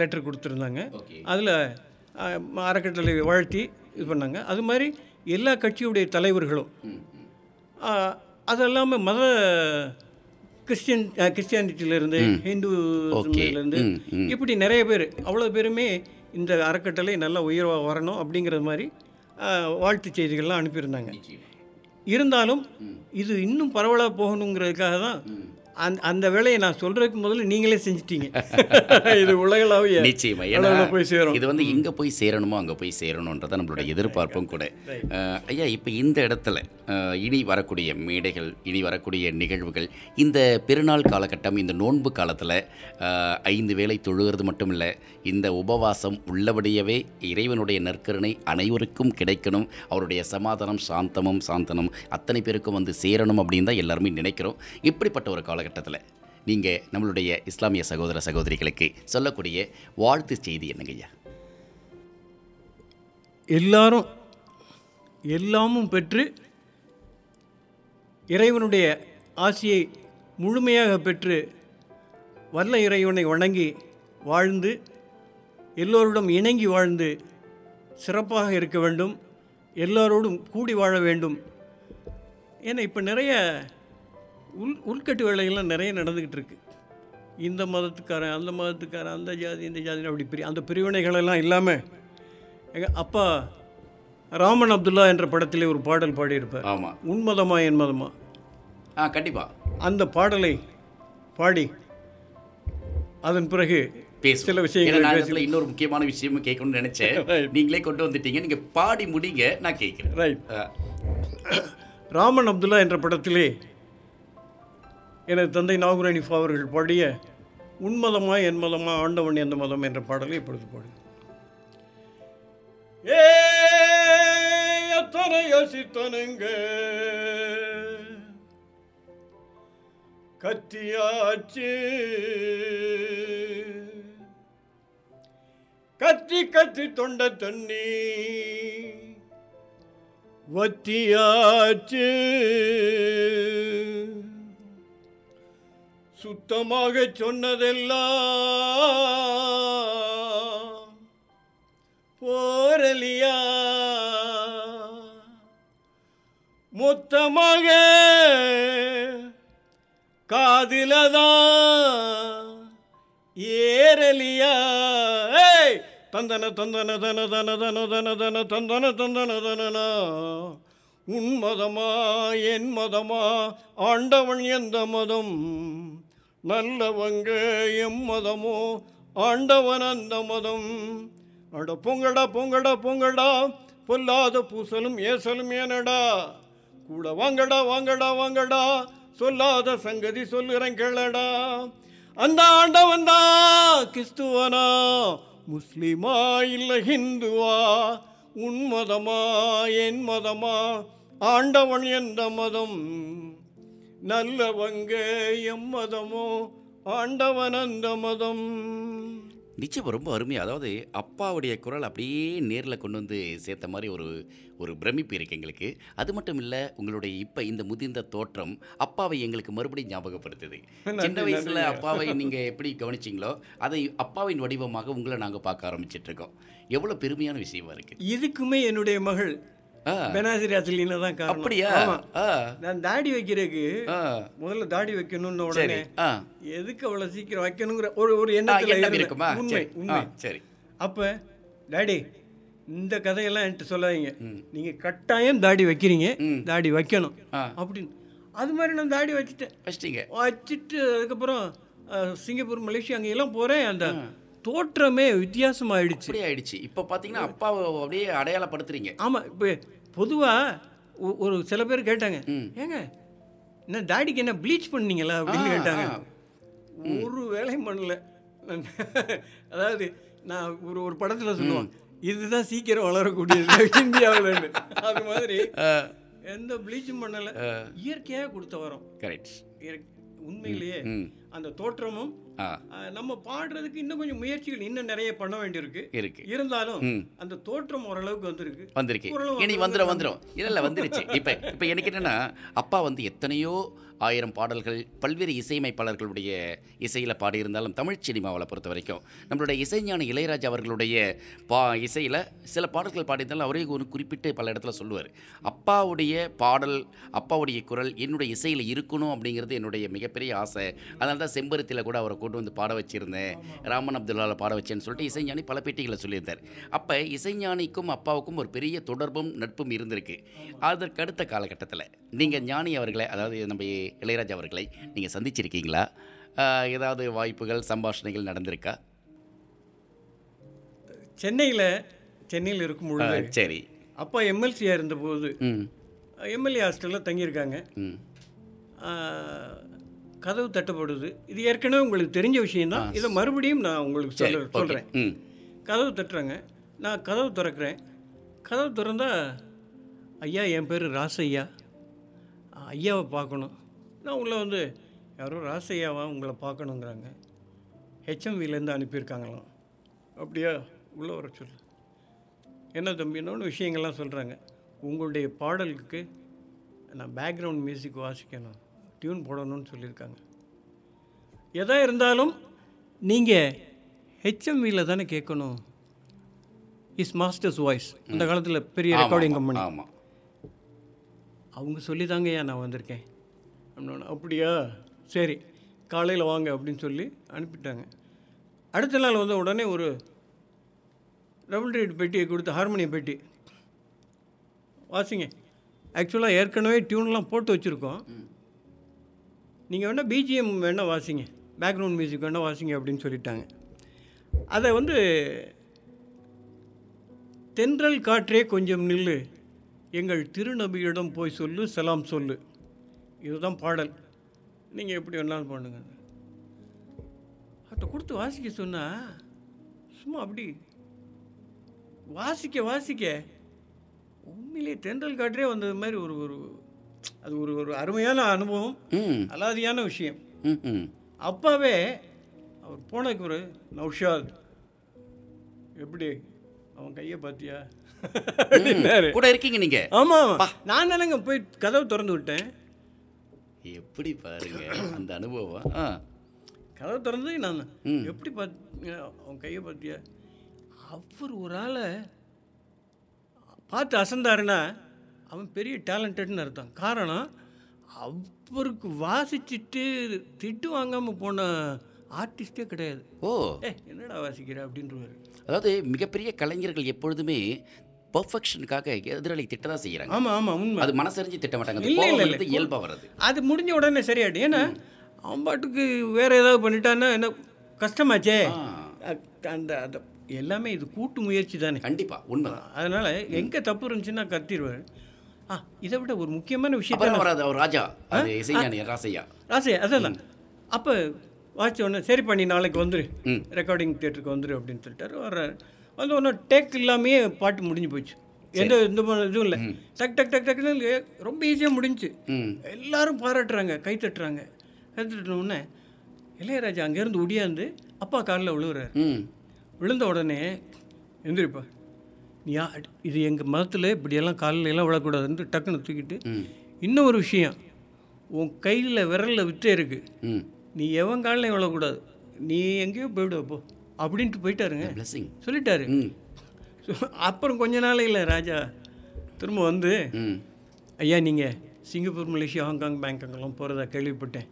லெட்டர் கொடுத்துருந்தாங்க. அதில் அறக்கட்டளை வாழ்த்தி இது பண்ணாங்க. அது மாதிரி எல்லா கட்சியுடைய தலைவர்களும் அது இல்லாமல் மத கிறிஸ்டியன் கிறிஸ்டியானிட்டியிலேருந்து ஹிந்துலேருந்து. இப்படி நிறைய பேர் அவ்வளோ பேருமே இந்த அறக்கட்டளை நல்லா உயர்வாக வரணும் அப்படிங்கிறது மாதிரி வாழ்த்து செய்திகள்லாம் அனுப்பியிருந்தாங்க. இருந்தாலும் இது இன்னும் பரவலாக போகணுங்கிறதுக்காக தான் அந்த அந்த வேலையை நான் சொல்கிறதுக்கு முதல்ல நீங்களே செஞ்சிட்டீங்க. இது உலகளாவிய நிச்சயமா. ஏன்னா போய் சேரும். இது வந்து எங்கே போய் சேரணுமோ அங்கே போய் சேரணுன்றதான் நம்மளோட எதிர்பார்ப்பும் கூட. ஐயா இப்போ இந்த இடத்துல இனி வரக்கூடிய மேடைகள் இனி வரக்கூடிய நிகழ்வுகள் இந்த பெருநாள் காலகட்டம் இந்த நோன்பு காலத்தில் ஐந்து வேளை தொழுகிறது மட்டும் இல்லை இந்த உபவாசம் உள்ளபடியவே இறைவனுடைய நற்கருணை அனைவருக்கும் கிடைக்கணும். அவருடைய சமாதானம் சாந்தமும் சாந்தனம் அத்தனை பேருக்கும் வந்து சேரணும் அப்படின்னு தான் எல்லாருமே நினைக்கிறோம். இப்படிப்பட்ட ஒரு காலகட்டத்தில் நீங்கள் நம்மளுடைய இஸ்லாமிய சகோதர சகோதரிகளுக்கு சொல்லக்கூடிய வாழ்த்து செய்தி என்னங்கய்யா எல்லாரும் எல்லாமும் பெற்று இறைவனுடைய ஆசியை முழுமையாக பெற்று வல்ல இறைவனை வணங்கி வாழ்ந்து எல்லோருடன் இணங்கி வாழ்ந்து சிறப்பாக இருக்க வேண்டும் எல்லோரோடும் கூடி வாழ வேண்டும். ஏன்னா இப்போ நிறைய உள் உள்கட்டு வேலைகள்லாம் நிறைய நடந்துக்கிட்டு இருக்கு இந்த மதத்துக்காரன் அந்த மதத்துக்காரன் அந்த ஜாதி இந்த ஜாதி அப்படி பிரி அந்த பிரிவினைகளெல்லாம் இல்லாமல் எங்கள் அப்பா ராமன் அப்துல்லா என்ற படத்திலே ஒரு பாடல் பாடியிருப்பார். ஆமாம் உன்மதமா என் மதமா? ஆ கண்டிப்பாக அந்த பாடலை பாடி அதன் பிறகு சில விஷயங்களை இன்னொரு முக்கியமான விஷயமும் கேட்கணும்னு நினைச்சேன். நீங்களே கொண்டு வந்துட்டீங்க. நீங்க பாடி முடிங்க நான் கேட்கிறேன். ரைட் ராமன் அப்துல்லா என்ற படத்திலே எனது தந்தை நாகுரணிஃபா அவர்கள் பாடிய உன்மதமா என் மதமா ஆண்டவன் எந்த மதம் என்ற பாடலை இப்பொழுது பாடு ஏ எத்தனை யோசித்தனுங்க கத்தியாச்சு கத்தி கத்தி தொண்ட தண்ணி வத்தியாச்சு சுத்தமாக சொன்னதெல்லாம் போரலியா? மொத்தமாக காதிலதான் ஏறலியா? தந்தன தந்தன தன தன தன தன தன தந்தன தந்தன தனனா? உன் மதமா என் மதமா? ஆண்டவன் எந்த மதம்? நல்லவங்க எம் மதமோ ஆண்டவன் அந்த மதம். அட பொங்கடா பொங்கடா பொங்கடா பொல்லாத பூசலும் ஏசலும் ஏனடா. கூட வாங்கடா வாங்கடா வாங்கடா சொல்லாத சங்கதி சொல்லுறேன் கேளடா. அந்த ஆண்டவன் தான் கிறிஸ்துவனா முஸ்லிமா இல்லை ஹிந்துவா? உன் மதமா என் மதமா? ஆண்டவன் எந்த மதம்? நல்லவங்க எம் மதமோ ஆண்டவன் அந்த மதம். நிச்சயம் ரொம்ப அருமையாக அதாவது அப்பாவுடைய குரல் அப்படியே நேரில் கொண்டு வந்து சேர்த்த மாதிரி ஒரு ஒரு பிரமிப்பு இருக்குது எங்களுக்கு. அது மட்டும் இல்லை உங்களுடைய இப்போ இந்த முதிர்ந்த தோற்றம் அப்பாவை எங்களுக்கு மறுபடியும் ஞாபகப்படுத்துது. சின்ன வயசில். அப்பாவை நீங்கள் எப்படி கவனிச்சிங்களோ அதை அப்பாவின் வடிவமாக உங்களை நாங்கள் பார்க்க ஆரம்பிச்சிட்டு இருக்கோம். எவ்வளோ பெருமையான விஷயமா இருக்குது இதுக்குமே என்னுடைய மகள் பெனாசிரி அசலினா தான் காரணம். அப்படியா? நான் தாடி வைக்கிறதுக்கு முதல்ல தாடி வைக்கணும்னு உடனே எதுக்கு அவ்வளோ சீக்கிரம் வைக்கணுங்கிற ஒரு ஒரு எண்ணத்தில். இருக்குமா? உண்மை உண்மை. சரி. அப்போ டாடி இந்த கதையெல்லாம் என்கிட்ட சொல்லாதீங்க. நீங்கள் கட்டாயம் தாடி வைக்கிறீங்க. தாடி வைக்கணும். அப்படின்னு. அது மாதிரி நான் தாடி வச்சுட்டேன். வச்சிட்டீங்க. வச்சுட்டு அதுக்கப்புறம் சிங்கப்பூர் மலேசியா அங்கே எல்லாம் போகிறேன் அந்த தோற்றமே வித்தியாசமாயிடுச்சு. அப்படியே ஆயிடுச்சு இப்போ பார்த்தீங்கன்னா அப்பாவை அப்படியே அடையாளப்படுத்துறீங்க. ஆமாம் இப்போ பொதுவாக ஒரு சில பேர் கேட்டாங்க. ஏங்க என்ன தாடிக்கு என்ன ப்ளீச் பண்ணீங்களா அப்படின்னு கேட்டாங்க. ஒரு வேலையும் பண்ணல. அதாவது நான் ஒரு ஒரு படத்தில் சொல்லுவேன் இதுதான் சீக்கிரம் வளரக்கூடியது இந்தியாவில் அது மாதிரி எந்த ப்ளீச்சும் பண்ணலை. இயற்கையாக கொடுத்த வரோம். கரெக்ட் உண்மையிலேயே அந்த தோற்றமும் நம்ம பாடுறதுக்கு இன்னும் கொஞ்சம் முயற்சிகள் இன்னும் நிறைய பண்ண வேண்டியிருக்கு. இருக்கு. இருந்தாலும் அந்த தோற்றம் ஓரளவுக்கு வந்திருக்கு. வந்திருக்கு. இனி வந்து வந்துடும் வந்துடும் இல்லை இல்லை வந்துருச்சு. இப்போ இப்போ எனக்கு என்னென்னா அப்பா வந்து எத்தனையோ ஆயிரம் பாடல்கள் பல்வேறு இசையமைப்பாளர்களுடைய இசையில் பாடியிருந்தாலும் தமிழ் சினிமாவில் பொறுத்த வரைக்கும் நம்மளுடைய இசைஞானி இளையராஜா அவர்களுடைய பா இசையில் சில பாடல்கள் பாடியிருந்தாலும் அவரே ஒரு குறிப்பிட்டு பல இடத்துல சொல்லுவார். அப்பாவுடைய பாடல் அப்பாவுடைய குரல் என்னுடைய இசையில் இருக்கணும் அப்படிங்கிறது என்னுடைய மிகப்பெரிய ஆசை. அதனால தான் செம்பருத்தியில் கூட அவரை கொண்டு வந்து பாட வச்சுருந்தேன். ராமன் அப்துல்லாவில் பாட வச்சேன்னு சொல்லிட்டு இசைஞானி பல பேட்டிகளை சொல்லியிருந்தார். அப்போ இசைஞானிக்கும் அப்பாவுக்கும் ஒரு பெரிய தொடர்பும் நட்பும் இருந்திருக்கு. அதற்கு அடுத்த காலகட்டத்தில் நீங்கள் ஞானி அவர்களை அதாவது நம்ம இளையராஜா அவர்களை நீங்கள் சந்திச்சிருக்கீங்களா? ஏதாவது வாய்ப்புகள் சம்பாஷணைகள் நடந்திருக்கா? சென்னையில் சென்னையில் இருக்கும் பொழுது சரி. அப்பா எம்எல்சியாக இருந்தபோது எம்எல்ஏ ஹாஸ்டலில் தங்கியிருக்காங்க. கதவு தட்டப்படுது. இது ஏற்கனவே உங்களுக்கு தெரிஞ்ச விஷயம்தான். இதை மறுபடியும் நான் உங்களுக்கு சொல்ல சொல்கிறேன் கதவு தட்டுறாங்க. நான் கதவு திறக்கிறேன். கதவு திறந்தா ஐயா என் பேர் ராசையா ஐயாவை பார்க்கணும். நான் உள்ளே வந்து யாரோ ராசையாவா உங்களை பார்க்கணுங்கிறாங்க. ஹெச்எம்விலேருந்து அனுப்பியிருக்காங்களாம். அப்படியா? உள்ளே வர சொல்லு. என்ன தம்பி? இன்னொன்று விஷயங்கள்லாம் சொல்கிறாங்க உங்களுடைய பாடலுக்கு நான் பேக்ரவுண்ட் மியூசிக் வாசிக்கணும். டியூன் போடணும்னு சொல்லியிருக்காங்க. எதா இருந்தாலும் நீங்கள் ஹெச்எம்வியில் தானே கேட்கணும். இஸ் மாஸ்டர்ஸ் வாய்ஸ் அந்த காலத்தில் பெரிய ரெக்கார்டிங் கம்பெனி ஆமாம். அவங்க சொல்லி தாங்கய்யா நான் வந்திருக்கேன். அப்படின்னு அப்படியா? சரி காலையில் வாங்க அப்படின்னு சொல்லி அனுப்பிட்டாங்க. அடுத்த நாள் வந்த உடனே ஒரு டபுள் ரேட் பெட்டியை கொடுத்து ஹார்மோனியம் பெட்டி. வாசிங்க. ஆக்சுவலாக ஏற்கனவே டியூன்லாம் போட்டு வச்சுருக்கோம். நீங்கள் வேணால் பிஜிஎம் வேணால் வாசிங்க. பேக்ரவுண்ட் மியூசிக் வேணால் வாசிங்க அப்படின்னு சொல்லிட்டாங்க. அதை வந்து தென்றல் காற்றே கொஞ்சம் நில்லு. எங்கள் திருநபியிடம் போய் சொல்லு சலாம் சொல்லு. இதுதான் பாடல். நீங்கள் எப்படி வேணாலும் பண்ணுங்க. அதை கொடுத்து வாசிக்க சொன்னா சும்மா அப்படி வாசிக்க வாசிக்க உண்மையிலே தென்றல் காற்றே வந்தது மாதிரி ஒரு ஒரு அது ஒரு ஒரு அருமையான அனுபவம் அலாதியான விஷயம். அப்பாவே அவர் போனதுக்கு ஒரு நௌஷாத். எப்படி? அவன் கையை பார்த்தியா? கூட இருக்கீங்க நீங்க? ஆமாம் நான் தானேங்க போய் கதவை திறந்து விட்டேன். எப்படி பாருங்க அந்த அனுபவம். ஆ. கதவை திறந்து நான். எப்படி பார்த்து அவன் கையை பார்த்தியா? அவர் ஒரு ஆளை பார்த்து அசந்தாருன்னா அவன் பெரிய டேலண்டட்னு அர்த்தம். காரணம் அவருக்கு வாசிச்சுட்டு திட்டு வாங்காமல் போன ஆர்டிஸ்டே கிடையாது. ஓ. என்னடா வாசிக்கிற அப்படின்றவாரு. அதாவது மிகப்பெரிய கலைஞர்கள் எப்பொழுதுமே பர்ஃபெக்ஷனுக்காக எதிராளி திட்ட தான் செய்கிறாங்க ஆமாம் ஆமாம் உண்மை. அது மனசறிஞ்சு திட்ட மாட்டாங்க. இல்ல, இல்ல, வந்து இயல்பா வர்றது. அது முடிஞ்ச உடனே சரியாயிடும். ஏன்னா அவன் பாட்டுக்கு வேற ஏதாவது பண்ணிட்டான்னா என்ன கஷ்டமாச்சே? அந்த அந்த எல்லாமே இது கூட்டு முயற்சி தானே. கண்டிப்பா உண்மைதான். அதனால எங்கே தப்பு இருந்துச்சுன்னா கத்திடுவார். ஆ இதை விட ஒரு முக்கியமான அப்புறம் வராது அவர் ராஜா. ராசையா. ராசே அதெல்லாம் அப்போ வாட்ச உடனே சரி பண்ணி நாளைக்கு வந்துரு. ரெக்கார்டிங் தியேட்டருக்கு வந்துரு அப்படின்னு சொல்லிட்டாரு. வர்றாரு. வந்து ஒன்றும் டேக் இல்லாமையே பாட்டு முடிஞ்சு போச்சு. எந்த எந்த இதுவும் இல்லை. டக் டக் டக் டக்குன்னு ரொம்ப ஈஸியாக முடிஞ்சுச்சு ம். எல்லாரும் பாராட்டுறாங்க கை தட்டுறாங்க. கை தட்டுனோடனே இளையராஜா அங்கேருந்து ஒடியாந்து அப்பா காலில் விழுவுறாரு. ம். விழுந்த உடனே எந்திரிப்பா. நீ இது எங்கள் மதத்தில் இப்படியெல்லாம் காலில் எல்லாம் விழக்கூடாதுன்னு டக்குன்னு தூக்கிட்டு இன்னும் ஒரு விஷயம். உன் கையில் விரலில் வித்தே இருக்கு. ம். நீ எவன் காலிலையும் விழக்கூடாது. நீ எங்கேயோ போய்விடு அப்போ அப்படின்ட்டு போயிட்டாருங்க. பிளஸிங் சொல்லிட்டாரு. அப்புறம் கொஞ்ச நாளையில் ராஜா. திரும்ப வந்து ஐயா நீங்கள் சிங்கப்பூர் மலேசியா ஹாங்காங் பேங்காங்கெல்லாம் போகிறதா கேள்விப்பட்டேன்.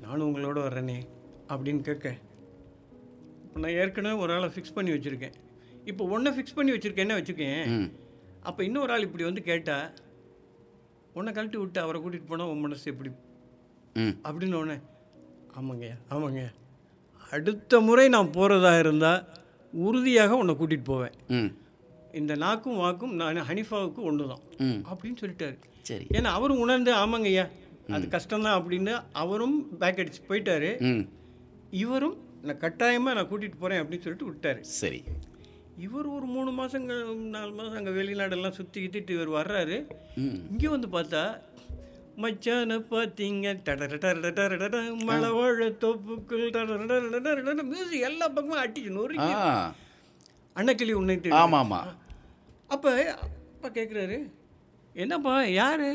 நானும் உங்களோட வர்றேனே அப்படின்னு கேட்க. இப்போ நான் ஏற்கனவே ஒரு ஆளை ஃபிக்ஸ் பண்ணி வச்சுருக்கேன். இப்போ ஒன்றை ஃபிக்ஸ் பண்ணி வச்சுருக்கேன்னு வச்சுக்கேன். ம். அப்போ இன்னொரு ஆள் இப்படி வந்து கேட்டா உன்னை கழட்டி விட்டு அவரை கூட்டிகிட்டு போனால் உன் மனசு எப்படி? அப்படின்னு உடனே ஆமாங்கய்யா ஆமாங்க அடுத்த முறை நான் போகிறதா இருந்தால் உறுதியாக உன்னை கூட்டிகிட்டு போவேன். இந்த நாக்கும் வாக்கும் நான் ஹனிஃபாவுக்கு ஒன்று தான் அப்படின்னு சொல்லிட்டாரு. சரி. ஏன்னா அவரும் உணர்ந்து ஆமாங்கய்யா அது கஷ்டம்தான் அப்படின்னு அவரும் பேக் அடிச்சு போயிட்டாரு. இவரும் நான் கட்டாயமாக நான் கூட்டிகிட்டு போகிறேன் அப்படின்னு சொல்லிட்டு விட்டாரு. சரி. இவர் ஒரு மூணு மாதங்கள் நாலு மாதம் அங்கே வெளிநாடெல்லாம் சுற்றி கித்திட்டு இவர் வர்றாரு. இங்கே வந்து பார்த்தா மச்சான பார்த்தீங்க மழவாழ தொப்புக்குள் மியூசிக் எல்லா பக்கமும் அட்டிச்சு நூறு அன்னக்கிளி உன்னை ஆமாம் ஆமாம் அப்போ அப்பா கேட்குறாரு என்னப்பா யார்?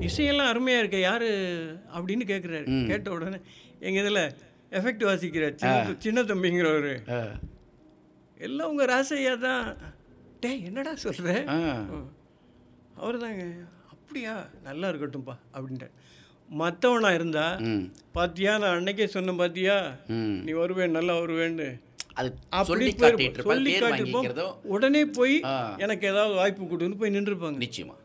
இசையெல்லாம் அருமையாக இருக்கு யார் அப்படின்னு கேட்குறாரு கேட்ட உடனே எங்கள் இதில் எஃபெக்ட் வாசிக்கிற சின்ன சின்ன தம்பிங்கிறவர். எல்லாம் உங்கள் ராசையாக தான். டே என்னடா சொல்கிற அவர் தாங்க அப்படியா? நல்லா இருக்கட்டும்ப்பா அப்படின்ட்டு மற்றவனா இருந்தா பாத்தியா நான் அன்னைக்கே சொன்னேன் பாத்தியா? நீ வருவேன் நல்லா வருவேன்னு. சொல்லி காட்டிருப்போம். உடனே போய். எனக்கு ஏதாவது வாய்ப்பு கொடுன்னு போய் நின்றுப்பாங்க நிச்சயமா.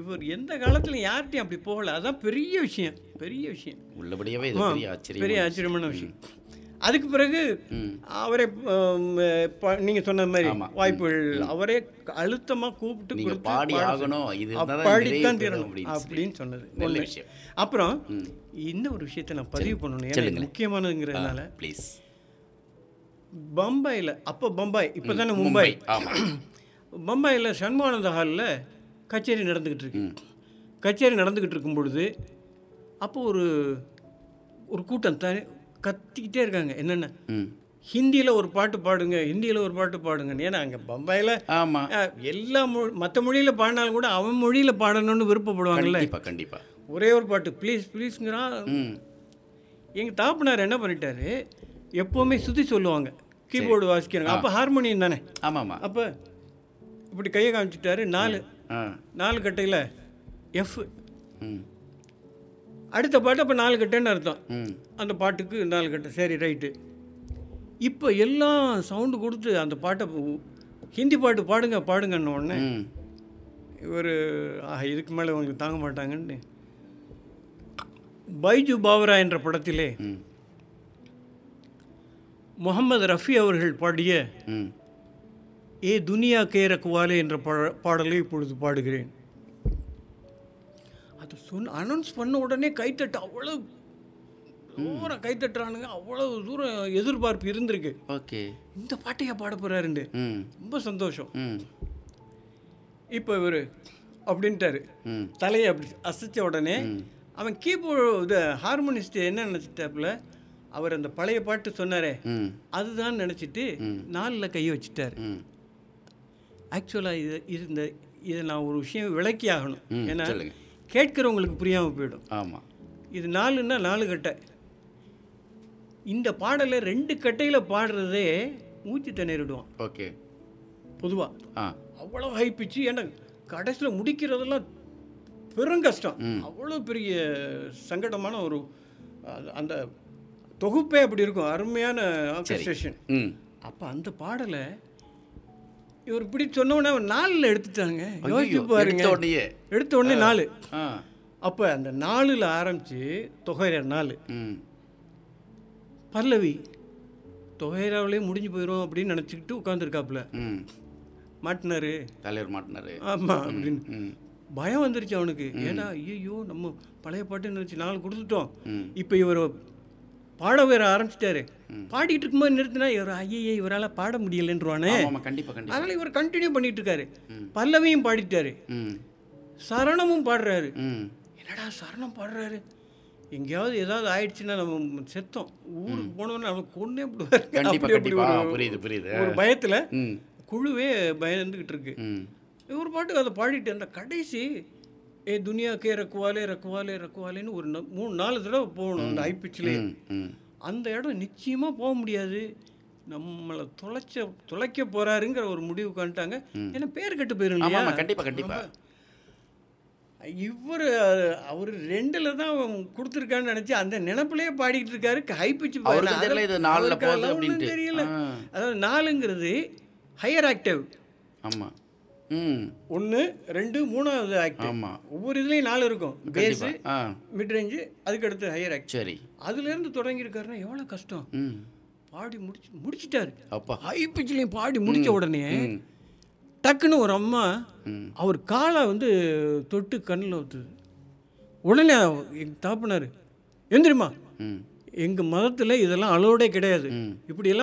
இவர் எந்த காலத்துல யார்கிட்டயும் அப்படி போகல. அதான் பெரிய விஷயம் பெரிய விஷயம். உள்ளபடியாவே பெரிய ஆச்சரியமான விஷயம். அதுக்கு பிறகு அவரே ஆம், ப- நீங்க சொன்ன மாதிரி. வாய்ப்புகள் அவரே அழுத்தமா கூப்பிட்டு கொடுத்து பாடி ஆகணும். இது பாடித்தான் தீரணும் அப்படின்னு சொன்னது. நல்ல. விஷயம். அப்புறம். இன்னும் ஒரு விஷயத்தை நான் பதிவு பண்ணணும். ஏன்னா. முக்கியமானதுங்கிறதுனால ப்ளீஸ் பம்பாயில் அப்போ பம்பாய் இப்போ தானே மும்பை. பம்பாயில் சண்முகானந்த ஹாலில் கச்சேரி நடந்துக்கிட்டு இருக்கு. கச்சேரி நடந்துக்கிட்டு இருக்கும் பொழுது அப்போ ஒரு ஒரு கூட்டம் த கத்திக்கிட்டே இருக்காங்க. என்னென்ன? ஹிந்தியில் ஒரு பாட்டு பாடுங்க ஹிந்தியில் ஒரு பாட்டு பாடுங்கன்னு. ஏன்னா அங்கே பம்பாயில் ஆமா. எல்லா மொ மற்ற மொழியில் பாடினாலும் கூட அவன் மொழியில் பாடணும்னு விருப்பப்படுவாங்கல்ல. கண்டிப்பா கண்டிப்பா. ஒரே ஒரு பாட்டு ப்ளீஸ் ப்ளீஸ்ங்கிறான் ம். எங்கள் தாப்பனார் என்ன பண்ணிட்டாரு? எப்போவுமே சுற்றி சொல்லுவாங்க. கீபோர்டு வாசிக்கிறாங்க அப்போ ஹார்மோனியம் தானே? ஆமா ஆமா அப்போ இப்படி கையை காமிச்சிட்டாரு. நாலு நாலு கட்டையில் எஃப். ம். அடுத்த பாட்டு அப்போ நாலு கட்டைன்னு அர்த்தம். அந்த பாட்டுக்கு நாலு கட்டை சரி ரைட்டு. இப்போ எல்லாம் சவுண்டு கொடுத்து அந்த பாட்டை ஹிந்தி பாட்டு பாடுங்க பாடுங்கன்ன உடனே இவர் ஆஹா இதுக்கு மேலே உங்களுக்கு தாங்க மாட்டாங்கன்னு. பைஜு பாவரா என்ற படத்திலே முகமது ரஃபி அவர்கள் பாடிய ஏ துனியா கே ரக்குவாலே என்ற பாடலை இப்பொழுது பாடுகிறேன். அது சொன்ன அனௌன்ஸ் பண்ண உடனே கைத்தட்டு அவ்வளோ தூரம் கைத்தட்டுறானுங்க. அவ்வளோ தூரம் எதிர்பார்ப்பு இருந்திருக்கு. ஓகே. இந்த பாட்டையா பாட போகிறாருண்டு ரொம்ப சந்தோஷம். இப்போ இவர் அப்படின்ட்டாரு. ம். தலையை அப்படி அசைச்ச உடனே அவன் கீபோர்டு இது ஹார்மோனிஸ்ட் என்ன நினச்சிட்டாப்புல? அவர் அந்த பழைய பாட்டு சொன்னாரே. அதுதான் நினச்சிட்டு நாலில் கையை வச்சுட்டார். ஆக்சுவலாக இது இந்த இதை நான் ஒரு விஷயம் விளக்கி ஆகணும் ஏன்னா. கேட்குறவங்களுக்கு புரியாமல் போயிடும். ஆமாம் இது நாலுன்னா நாலு கட்டை. இந்த பாடலை ரெண்டு கட்டையில் பாடுறதே மூச்சு திணறிடுவான் ஓகே. பொதுவாக ஆ. அவ்வளோ ஹை பிச்சு ஏன்னா கடைசியில் முடிக்கிறதெல்லாம் பெருங்கஷ்டம் அவ்வளோ பெரிய சங்கடமான ஒரு அந்த தொகுப்பே அப்படி இருக்கும். அருமையான ஆர்கஸ்ட்ரேஷன் அப்போ அந்த பாடலை இவர் இப்படி சொன்னோடனே அவன் நாலில் எடுத்துட்டாங்க. யோசிச்சு பாருங்க. எடுத்த உடனேயே. எடுத்த உடனே நாலு. அப்போ அந்த நாலில் ஆரம்பித்து தொகையிற நாலு. ம். பல்லவி தொகைராவிலே முடிஞ்சு போயிடும் அப்படின்னு நினச்சிக்கிட்டு உட்காந்துருக்காப்புல ம். மாட்டினாரு. தலைவர் மாட்டினாரு. ஆமாம் அப்படின்னு. பயம் வந்துருச்சு அவனுக்கு. ஏன்னா ஐயோ நம்ம பழைய பாட்டு நினச்சி நாலு கொடுத்துட்டோம். இப்போ இவர் பாட வேற ஆரம்பிச்சிட்டாரு. பாடிட்டு இருக்கும்போது நிறுத்தினா இவர் ஐயே இவரால் பாட முடியலன்றவானே. கண்டிப்பாக அதனால் இவர் கண்டினியூ பண்ணிட்டு இருக்காரு பல்லவியும் பாடிட்டாரு. சரணமும் பாடுறாரு. என்னடா சரணம் பாடுறாரு? எங்கேயாவது ஏதாவது ஆயிடுச்சுன்னா நம்ம செத்தோம். ஊருக்கு போனோன்னு நம்ம கொண்டே விடுவாரு புரியுது புரியுது. ஒரு பயத்தில் குழுவே பயந்துக்கிட்டு இருக்கு. இவர் பாட்டுக்கு அதை பாடிட்டு அந்த கடைசி ஏ துனியா கே ரக்குவாலே ரக்குவாலே ரக்குவாலேன்னு ஒரு மூணு நாலு தடவை போகணும் அந்த ம். அந்த இடம் நிச்சயமாக போக முடியாது. நம்மளை தொலைச்ச தொலைக்க போறாருங்கிற ஒரு முடிவுக்கு வந்துட்டாங்க ஏன்னா பேர் கெட்டு ஆமாம் கண்டிப்பாக கண்டிப்பாக இவர் அவர் ரெண்டில் தான் கொடுத்துருக்கான்னு நினச்சி அந்த நினப்பிலேயே பாடிக்கிட்டு இருக்காரு. ஹை பிச்சு தெரியல. அதாவது நாலுங்கிறது ஹையர் ஆக்டிவ் ஆமாம் ஒன்று ரெண்டு மூணாவது ஆக்டிவ் ஆமாம் ஒவ்வொரு இதுலேயும் நாலு இருக்கும். பேஸு மிட் ரேஞ்சு அதுக்கு அடுத்து ஹையர் ஆக்டிவ் சரி. அதுலேருந்து தொடங்கியிருக்காருன்னா எவ்வளோ கஷ்டம்? பாடி முடிச்சு முடிச்சிட்டாரு. அப்பா. ஹை பிச்சிலையும் பாடி முடிச்ச உடனே டக்குன்னு ஒரு அம்மா அவர் காலை வந்து தொட்டு கண்ணில் ஊற்றுது உடனே எங்கள் தாப்பினார் எந்திரிமா எங்கள் மதத்தில் இதெல்லாம் அலோடே கிடையாது. இப்படியெல்லாம்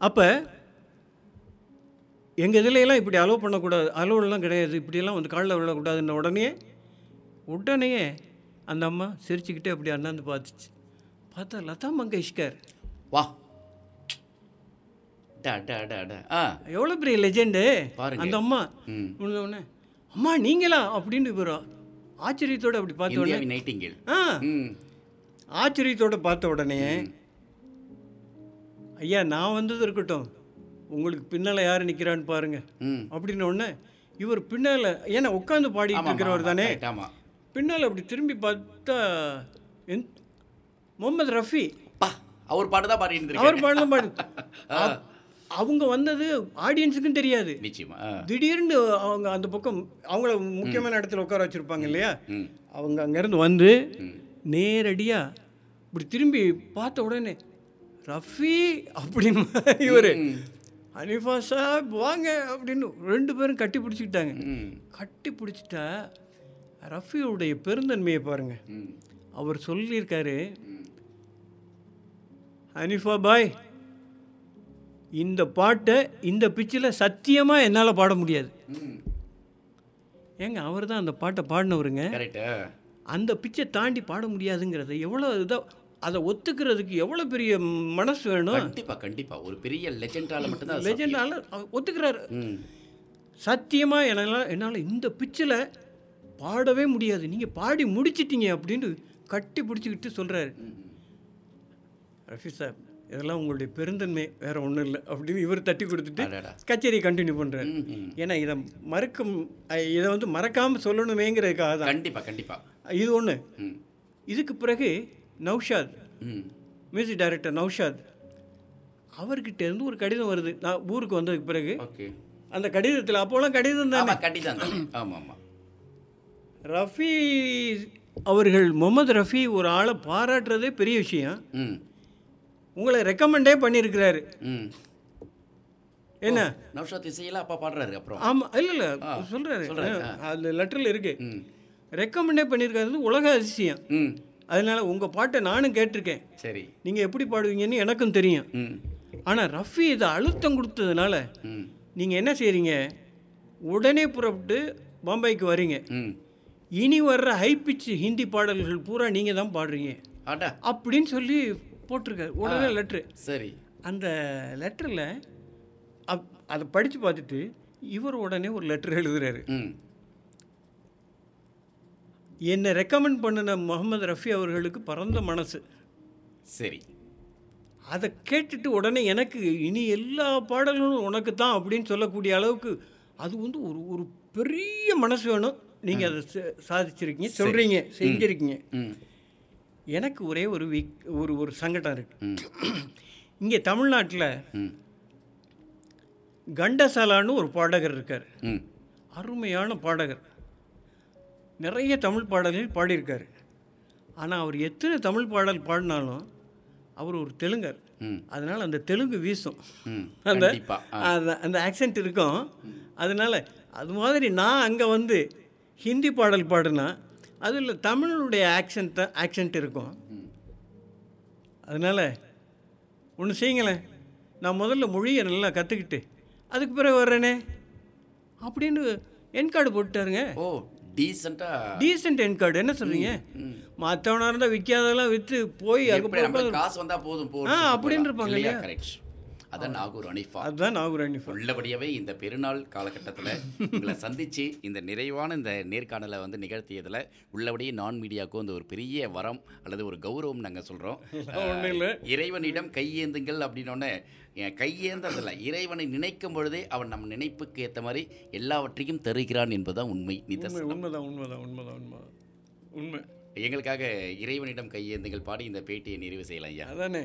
அப்போ எங்கள் இதுலையெல்லாம் இப்படி அலோவ் பண்ணக்கூடாது அலோவெல்லாம் கிடையாது இப்படியெல்லாம் வந்து காலில் விழக்கூடாதுன்ன உடனே உடனே அந்த அம்மா சிரிச்சுக்கிட்டே அப்படி அண்ணாந்து பார்த்துச்சு. பார்த்தா லதா மங்கேஷ்கர். வா. எவ்வளோ பெரிய லெஜெண்டு. அந்த அம்மா உடனே அம்மா நீங்களா? அப்படின்னு இவர் ஆச்சரியத்தோட அப்படி பார்த்த உடனே ஆ. ஆச்சரியத்தோட பார்த்த உடனே ஐயா நான் வந்தது இருக்கட்டும். உங்களுக்கு பின்னால் யார் நிற்கிறான்னு பாருங்க. ம். அப்படின்ன உடனே இவர் பின்னால் ஏன்னா உட்காந்து பாடிட்டு இருக்கிறவர் தானே? பின்னால் அப்படி திரும்பி பார்த்தா என் முகமது ரஃபி. அவர் பாட்டு தான் பாடிட்டு. அவர் பாடலாம் பாடு. அவ- அவங்க வந்தது ஆடியன்ஸுக்கும் தெரியாது. திடீர்னு அவங்க அந்த பக்கம் அவங்கள முக்கியமான இடத்துல உட்கார வச்சுருப்பாங்க இல்லையா? அவங்க அங்கேருந்து வந்து நேரடியாக இப்படி திரும்பி பார்த்த உடனே ரஃபி அப்படின்னு இவர். அனிஃபா சாப் வாங்க அப்படின்னு ரெண்டு பேரும் கட்டி பிடிச்சிக்கிட்டாங்க. கட்டி பிடிச்சிட்டா ரஃபியோடைய பெருந்தன்மையை பாருங்க. ம். அவர் சொல்லியிருக்காரு ஹனிஃபா பாய் இந்த பாட்டை இந்த பிச்சில் சத்தியமாக என்னால் பாட முடியாது. ஏங்க அவர் தான் அந்த பாட்டை பாடினவருங்க. அந்த பிச்சை தாண்டி பாட முடியாதுங்கிறது எவ்வளோ இதாக அதை ஒத்துக்கிறதுக்கு எவ்வளோ பெரிய மனசு வேணும்? கண்டிப்பா கண்டிப்பா. ஒரு பெரிய லெஜெண்டால மட்டும்தான் லெஜெண்டால ஒத்துக்கிறாரு. சத்தியமாக என்னால் என்னால் இந்த பிச்சில் பாடவே முடியாது. நீங்கள் பாடி முடிச்சிட்டீங்க அப்படின்னு கட்டி பிடிச்சிக்கிட்டு சொல்கிறாரு ரஃபி சார் இதெல்லாம் உங்களுடைய பெருந்தன்மை வேற ஒன்றும் இல்லை அப்படின்னு இவர் தட்டி கொடுத்துட்டு அடடா. கச்சேரி கண்டினியூ பண்ணுறாரு. ஏன்னா இதை மறக்கும் அஹ் இதை வந்து மறக்காமல் சொல்லணுமேங்கிறதுக்காக தான் கண்டிப்பா கண்டிப்பா. இது ஒன்று இதுக்கு பிறகு நௌஷாத். Music director Naushad. அவர்கிட்ட இருந்து ஒரு கடிதம் வருது. நான் ஊருக்கு வந்ததுக்கு பிறகு. அந்த கடிதத்தில் அப்போலாம் கடிதம் தானே? ஆமா கண்டிதான் தானே. ஆமா ஆமா ரஃபி அவர்கள் முகமது ரஃபி ஒரு ஆளை பாராட்டுறதே பெரிய விஷயம். உங்களை ரெக்கமெண்டே பண்ணியிருக்கிறாரு. ம். என்ன? நௌஷாத் இசையெல்லாம் அப்பா பாடுறாரு அப்புறம். ஆமாம் இல்லை இல்லை. சொல்கிறாரு சொல்றாரு, அந்த லெட்டரில் இருக்கு. ரெக்கமெண்டே பண்ணியிருக்காரு உலக அதிசயம். ம். அதனால் உங்கள் பாட்டை நானும் கேட்டிருக்கேன். சரி. நீங்கள் எப்படி பாடுவீங்கன்னு எனக்கும் தெரியும். ஆனால் ரஃபி இதை அழுத்தம் கொடுத்ததுனால நீங்கள் என்ன செய்கிறீங்க உடனே புறப்பட்டு பம்பாய்க்கு வரீங்க. இனி வர்ற ஹை பிச் ஹிந்தி பாடல்கள் பூரா நீங்கள் தான் பாடுறீங்க. அப்படின்னு சொல்லி போட்டிருக்காரு. உடனே லெட்ரு சரி. அந்த லெட்டரில் அப் அதை படித்து பார்த்துட்டு இவர் உடனே ஒரு லெட்டர் எழுதுறாரு. என்னை ரெக்கமெண்ட் பண்ணின முகமது ரஃபி அவர்களுக்கு பரந்த மனசு. சரி. அதை கேட்டுட்டு உடனே எனக்கு இனி எல்லா பாடல்களும் உனக்கு தான் அப்படின்னு சொல்லக்கூடிய அளவுக்கு அது வந்து ஒரு ஒரு பெரிய மனசு வேணும். நீங்கள் அதை சாதிச்சிருக்கீங்க சொல்கிறீங்க செஞ்சுருக்கீங்க. எனக்கு ஒரே ஒரு வீக் ஒரு ஒரு சங்கடம் இருக்குது இங்கே தமிழ்நாட்டில் கண்டசாலான்னு ஒரு பாடகர் இருக்கார். அருமையான பாடகர். நிறைய தமிழ் பாடல்கள் பாடியிருக்காரு. ஆனால் அவர் எத்தனை தமிழ் பாடல் பாடினாலும் அவர் ஒரு தெலுங்கர். அதனால் அந்த தெலுங்கு வீசும். அந்த. அந்த ஆக்சென்ட் இருக்கும். அதனால் அது மாதிரி நான் அங்கே வந்து ஹிந்தி பாடல் பாடினா அதில் தமிழுடைய ஆக்சென்ட் ஆக்சென்ட் இருக்கும். அதனால் ஒன்று செய்யுங்களேன். நான் முதல்ல மொழியை நல்லா கற்றுக்கிட்டு அதுக்கு பிறகு வர்றேனே? அப்படின்னு என் கார்டு போட்டுட்டாருங்க. ஓ டீசெண்டா டீசென்ட் என் கார்டு என்ன சொல்கிறீங்க மற்றவனாக இருந்தால் விற்காதெல்லாம் விற்று போய் காசு வந்தா போதும் போதும் அப்படின்னு இருப்பாங்க இல்லையா? கரெக்ட் அதான் நாகூர் அனிஃபா அதுதான் நாகூராணி உள்ளபடியாவே இந்த பெருநாள் காலகட்டத்தில் உங்களை சந்திச்சு இந்த நிறைவான இந்த நேர்காணலை வந்து நிகழ்த்தியதில் உள்ளபடியே நான் மீடியாவுக்கு வந்து ஒரு பெரிய வரம் அல்லது ஒரு கௌரவம் நாங்கள் சொல்கிறோம். இறைவனிடம் கையேந்துங்கள் அப்படின்னோடனே கையேந்ததில்ல. இறைவனை நினைக்கும் பொழுதே அவன் நம் நினைப்புக்கு ஏற்ற மாதிரி எல்லாவற்றையும் தருகிறான் என்பதுதான் உண்மை. நிதர்சனம் உண்மைதான் உண்மைதான் உண்மைதான் உண்மை உண்மை. எங்களுக்காக இறைவனிடம் கையேந்துங்கள் பாடி இந்த பேட்டியை நிறைவு செய்யலாம் ஐயா. அதானே.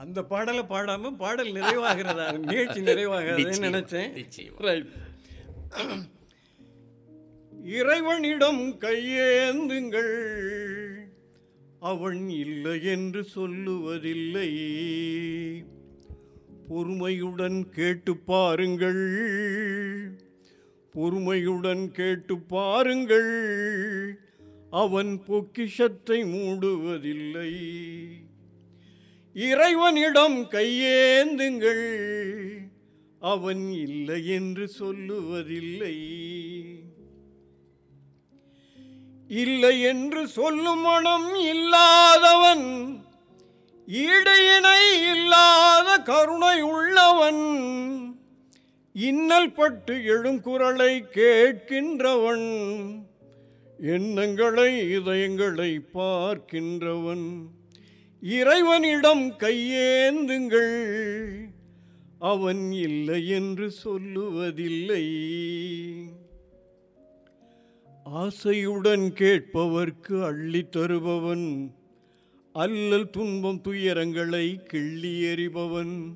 அந்த பாடலை பாடாம பாடல் நிறைவாகிறதா? நிகழ்ச்சி நிறைவாகிறதுன்னு நினைச்சேன். ரைட் இறைவனிடம் கையேந்துங்கள் அவன் இல்லை என்று சொல்லுவதில்லை. பொறுமையுடன் கேட்டு பாருங்கள். பொறுமையுடன் கேட்டு பாருங்கள். அவன் பொக்கிஷத்தை மூடுவதில்லை. இறைவனிடம் கையேந்துங்கள். அவன் இல்லை என்று சொல்லுவதில்லை. இல்லை என்று சொல்லும் மனம் இல்லாதவன் இடையினை இல்லாத கருணை உள்ளவன் இன்னல் பட்டு எழும் குரலை கேட்கின்றவன் எண்ணங்களை இதயங்களை பார்க்கின்றவன். இறைவனிடம் கையேந்துங்கள். அவன் இல்லை என்று சொல்லுவதில்லை. ஆசையுடன் கேட்பவர்க்கு அள்ளித் தருபவன். அல்லல் துன்பம் துயரங்களை கிள்ளி எறிபவன்.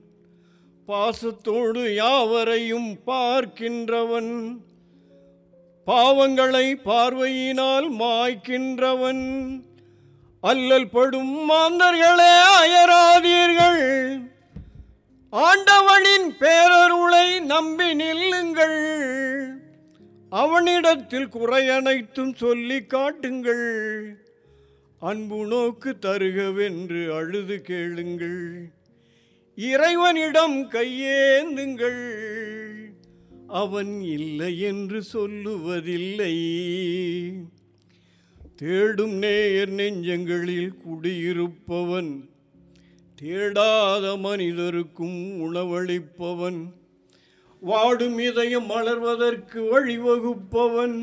பாசத்தோடு யாவரையும் பார்க்கின்றவன். பாவங்களை பார்வையினால் மாய்க்கின்றவன். அல்லல் படும் மாந்தர்களே அயராதீர்கள். ஆண்டவனின் பேரருளை நம்பி நில்லுங்கள். அவனிடத்தில் குறையனைத்தும் சொல்லி காட்டுங்கள். அன்பு நோக்கு தருகவென்று அழுது கேளுங்கள். இறைவனிடம் கையேந்துங்கள். அவன் இல்லை என்று சொல்லுவதில்லை. தேடும் நேயர் நெஞ்சங்களில் குடியிருப்பவன் தேடாத மனிதருக்கும் உணவளிப்பவன் வாடும் இதயம் மலர்வதற்கு வழிவகுப்பவன்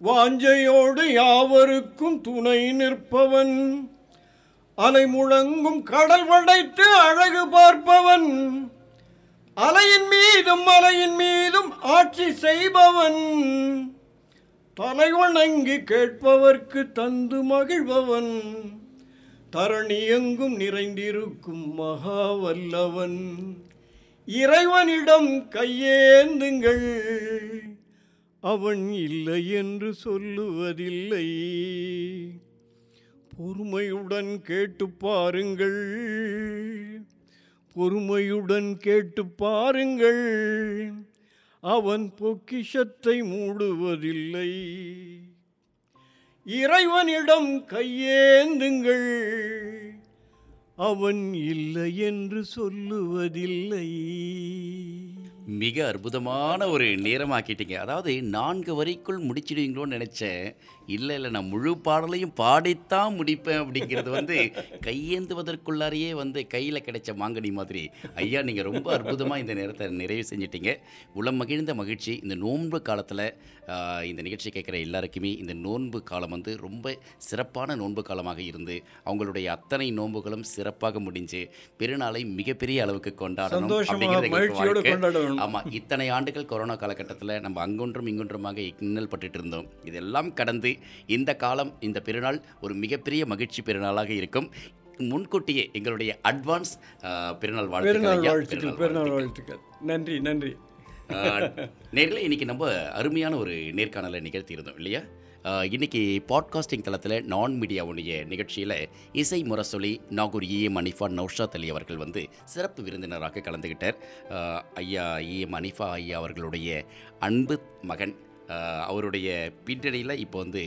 வாஞ்சையோடு யாவருக்கும் துணை நிற்பவன் அலை முழங்கும் கடல் வடைத்து அழகு பார்ப்பவன் அலையின் மீதும் மலையின் மீதும் ஆட்சி செய்பவன். தலைவணங்கி கேட்பவர்க்கு தந்து மகிழ்பவன். தரணி எங்கும் நிறைந்திருக்கும் மகாவல்லவன். இறைவனிடம் கையேந்துங்கள். அவன் இல்லை என்று சொல்லுவதில்லை. பொறுமையுடன் கேட்டு பாருங்கள். பொறுமையுடன் கேட்டு பாருங்கள். அவன் பொக்கிஷத்தை மூடுவதில்லை. இறைவனிடம் கையேந்துங்கள். அவன் இல்லை என்று சொல்லுவதில்லை. மிக அற்புதமான ஒரு நேரமாக்கிட்டீங்க. அதாவது நான்கு வரைக்குள் முடிச்சிடுவீங்களோன்னு நினச்சேன். இல்லை இல்லை நான் முழு பாடலையும் பாடித்தான் முடிப்பேன் அப்படிங்கிறது வந்து கையேந்துவதற்குள்ளாரையே வந்து கையில் கிடைச்ச மாங்கனி மாதிரி. ஐயா நீங்கள் ரொம்ப அற்புதமாக இந்த நேரத்தை நிறைவு செஞ்சிட்டீங்க. உளம் மகிழ்ந்த மகிழ்ச்சி. இந்த நோன்பு காலத்தில் இந்த நிகழ்ச்சி கேட்குற எல்லாருக்குமே இந்த நோன்பு காலம் வந்து ரொம்ப சிறப்பான நோன்பு காலமாக இருந்து அவங்களுடைய அத்தனை நோன்புகளும் சிறப்பாக முடிஞ்சு பெருநாளை மிகப்பெரிய அளவுக்கு கொண்டாடணும் அப்படிங்கிறது ஆமாம் இத்தனை ஆண்டுகள் கொரோனா காலகட்டத்தில் நம்ம அங்கொன்றும் இங்கொன்றுமாக இன்னல் பட்டுட்டு இருந்தோம் இதெல்லாம் கடந்து இந்த காலம் இந்த பெருநாள் ஒரு மிகப்பெரிய மகிழ்ச்சி பெருநாளாக இருக்கும். முன்கூட்டியே எங்களுடைய அட்வான்ஸ் பெருநாள் வாழ்த்துக்கள் பெருநாள். வாழ்த்துக்கள் நன்றி நன்றி. நேரில் இன்னைக்கு நம்ம அருமையான ஒரு நேர்காணலை நிகழ்த்தியிருந்தோம் இல்லையா? இன்றைக்கி பாட்காஸ்டிங் தளத்தில் நான் மீடியாவுடைய நிகழ்ச்சியில் இசை முரசொலி நாகூர் இஎம் அனிஃபா நௌஷாத் அலி அவர்கள் வந்து சிறப்பு விருந்தினராக கலந்துக்கிட்டார் ஐயா இஎம் அனிஃபா ஐயா அவர்களுடைய அன்பு மகன் அவருடைய பின்னணியில் இப்போ வந்து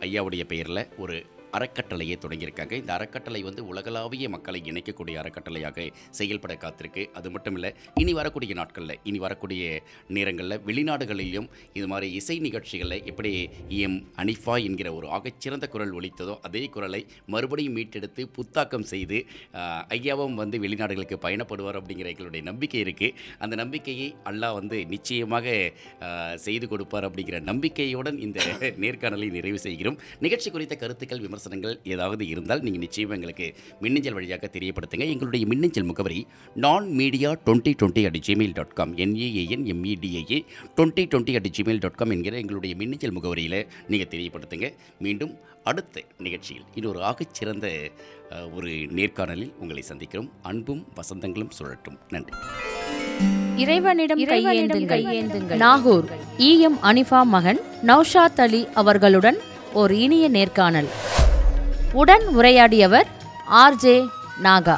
ஐயாவுடைய பெயரில் ஒரு அறக்கட்டளையை தொடங்கியிருக்காங்க. இந்த அறக்கட்டளை வந்து உலகளாவிய மக்களை இணைக்கக்கூடிய அறக்கட்டளையாக செயல்பட காத்திருக்கு. அது மட்டும் இல்லை இனி வரக்கூடிய நாட்களில் இனி வரக்கூடிய நேரங்களில் வெளிநாடுகளிலும் இது மாதிரி இசை நிகழ்ச்சிகளில் எப்படி எம் அனிஃபா என்கிற ஒரு ஆகச்சிறந்த குரல் ஒலித்ததோ அதே குரலை மறுபடியும் மீட்டெடுத்து புத்தாக்கம் செய்து ஐயாவும் வந்து வெளிநாடுகளுக்கு பயணப்படுவார் அப்படிங்கிற எங்களுடைய நம்பிக்கை இருக்குது அந்த நம்பிக்கையை அல்லாஹ் வந்து நிச்சயமாக செய்து கொடுப்பார் அப்படிங்கிற நம்பிக்கையுடன் இந்த நேர்காணலை நிறைவு செய்கிறோம். நிகழ்ச்சி குறித்த கருத்துக்கள் விமர்சனங்கள் ஏதாவது இருந்தால் நீங்கள் நிச்சயம் எங்களுக்கு மின்னஞ்சல் வழியாக தெரியப்படுத்துங்க. எங்களுடைய மின்னஞ்சல் முகவரி நான் media twenty twenty at Gmail dot com N A A N M E D A A twenty twenty at Gmail dot com என்கிற எங்களுடைய மின்னஞ்சல் முகவரியில் நீங்கள் தெரியப்படுத்துங்க. மீண்டும் அடுத்த நிகழ்ச்சியில் இன்னொரு ஆகச்சிறந்த ஒரு நேர்காணலில் உங்களை சந்திக்கிறோம். அன்பும் வசந்தங்களும் சுழட்டும். நன்றி. இறைவனிடம் கையேந்துங்கள். நாகூர் இஎம் அனிஃபா மகன் நௌஷாத் அலி அவர்களுடன் ஒரு இனிய நேர்காணல். உடன் உரையாடியவர் ஆர்ஜே நாகா.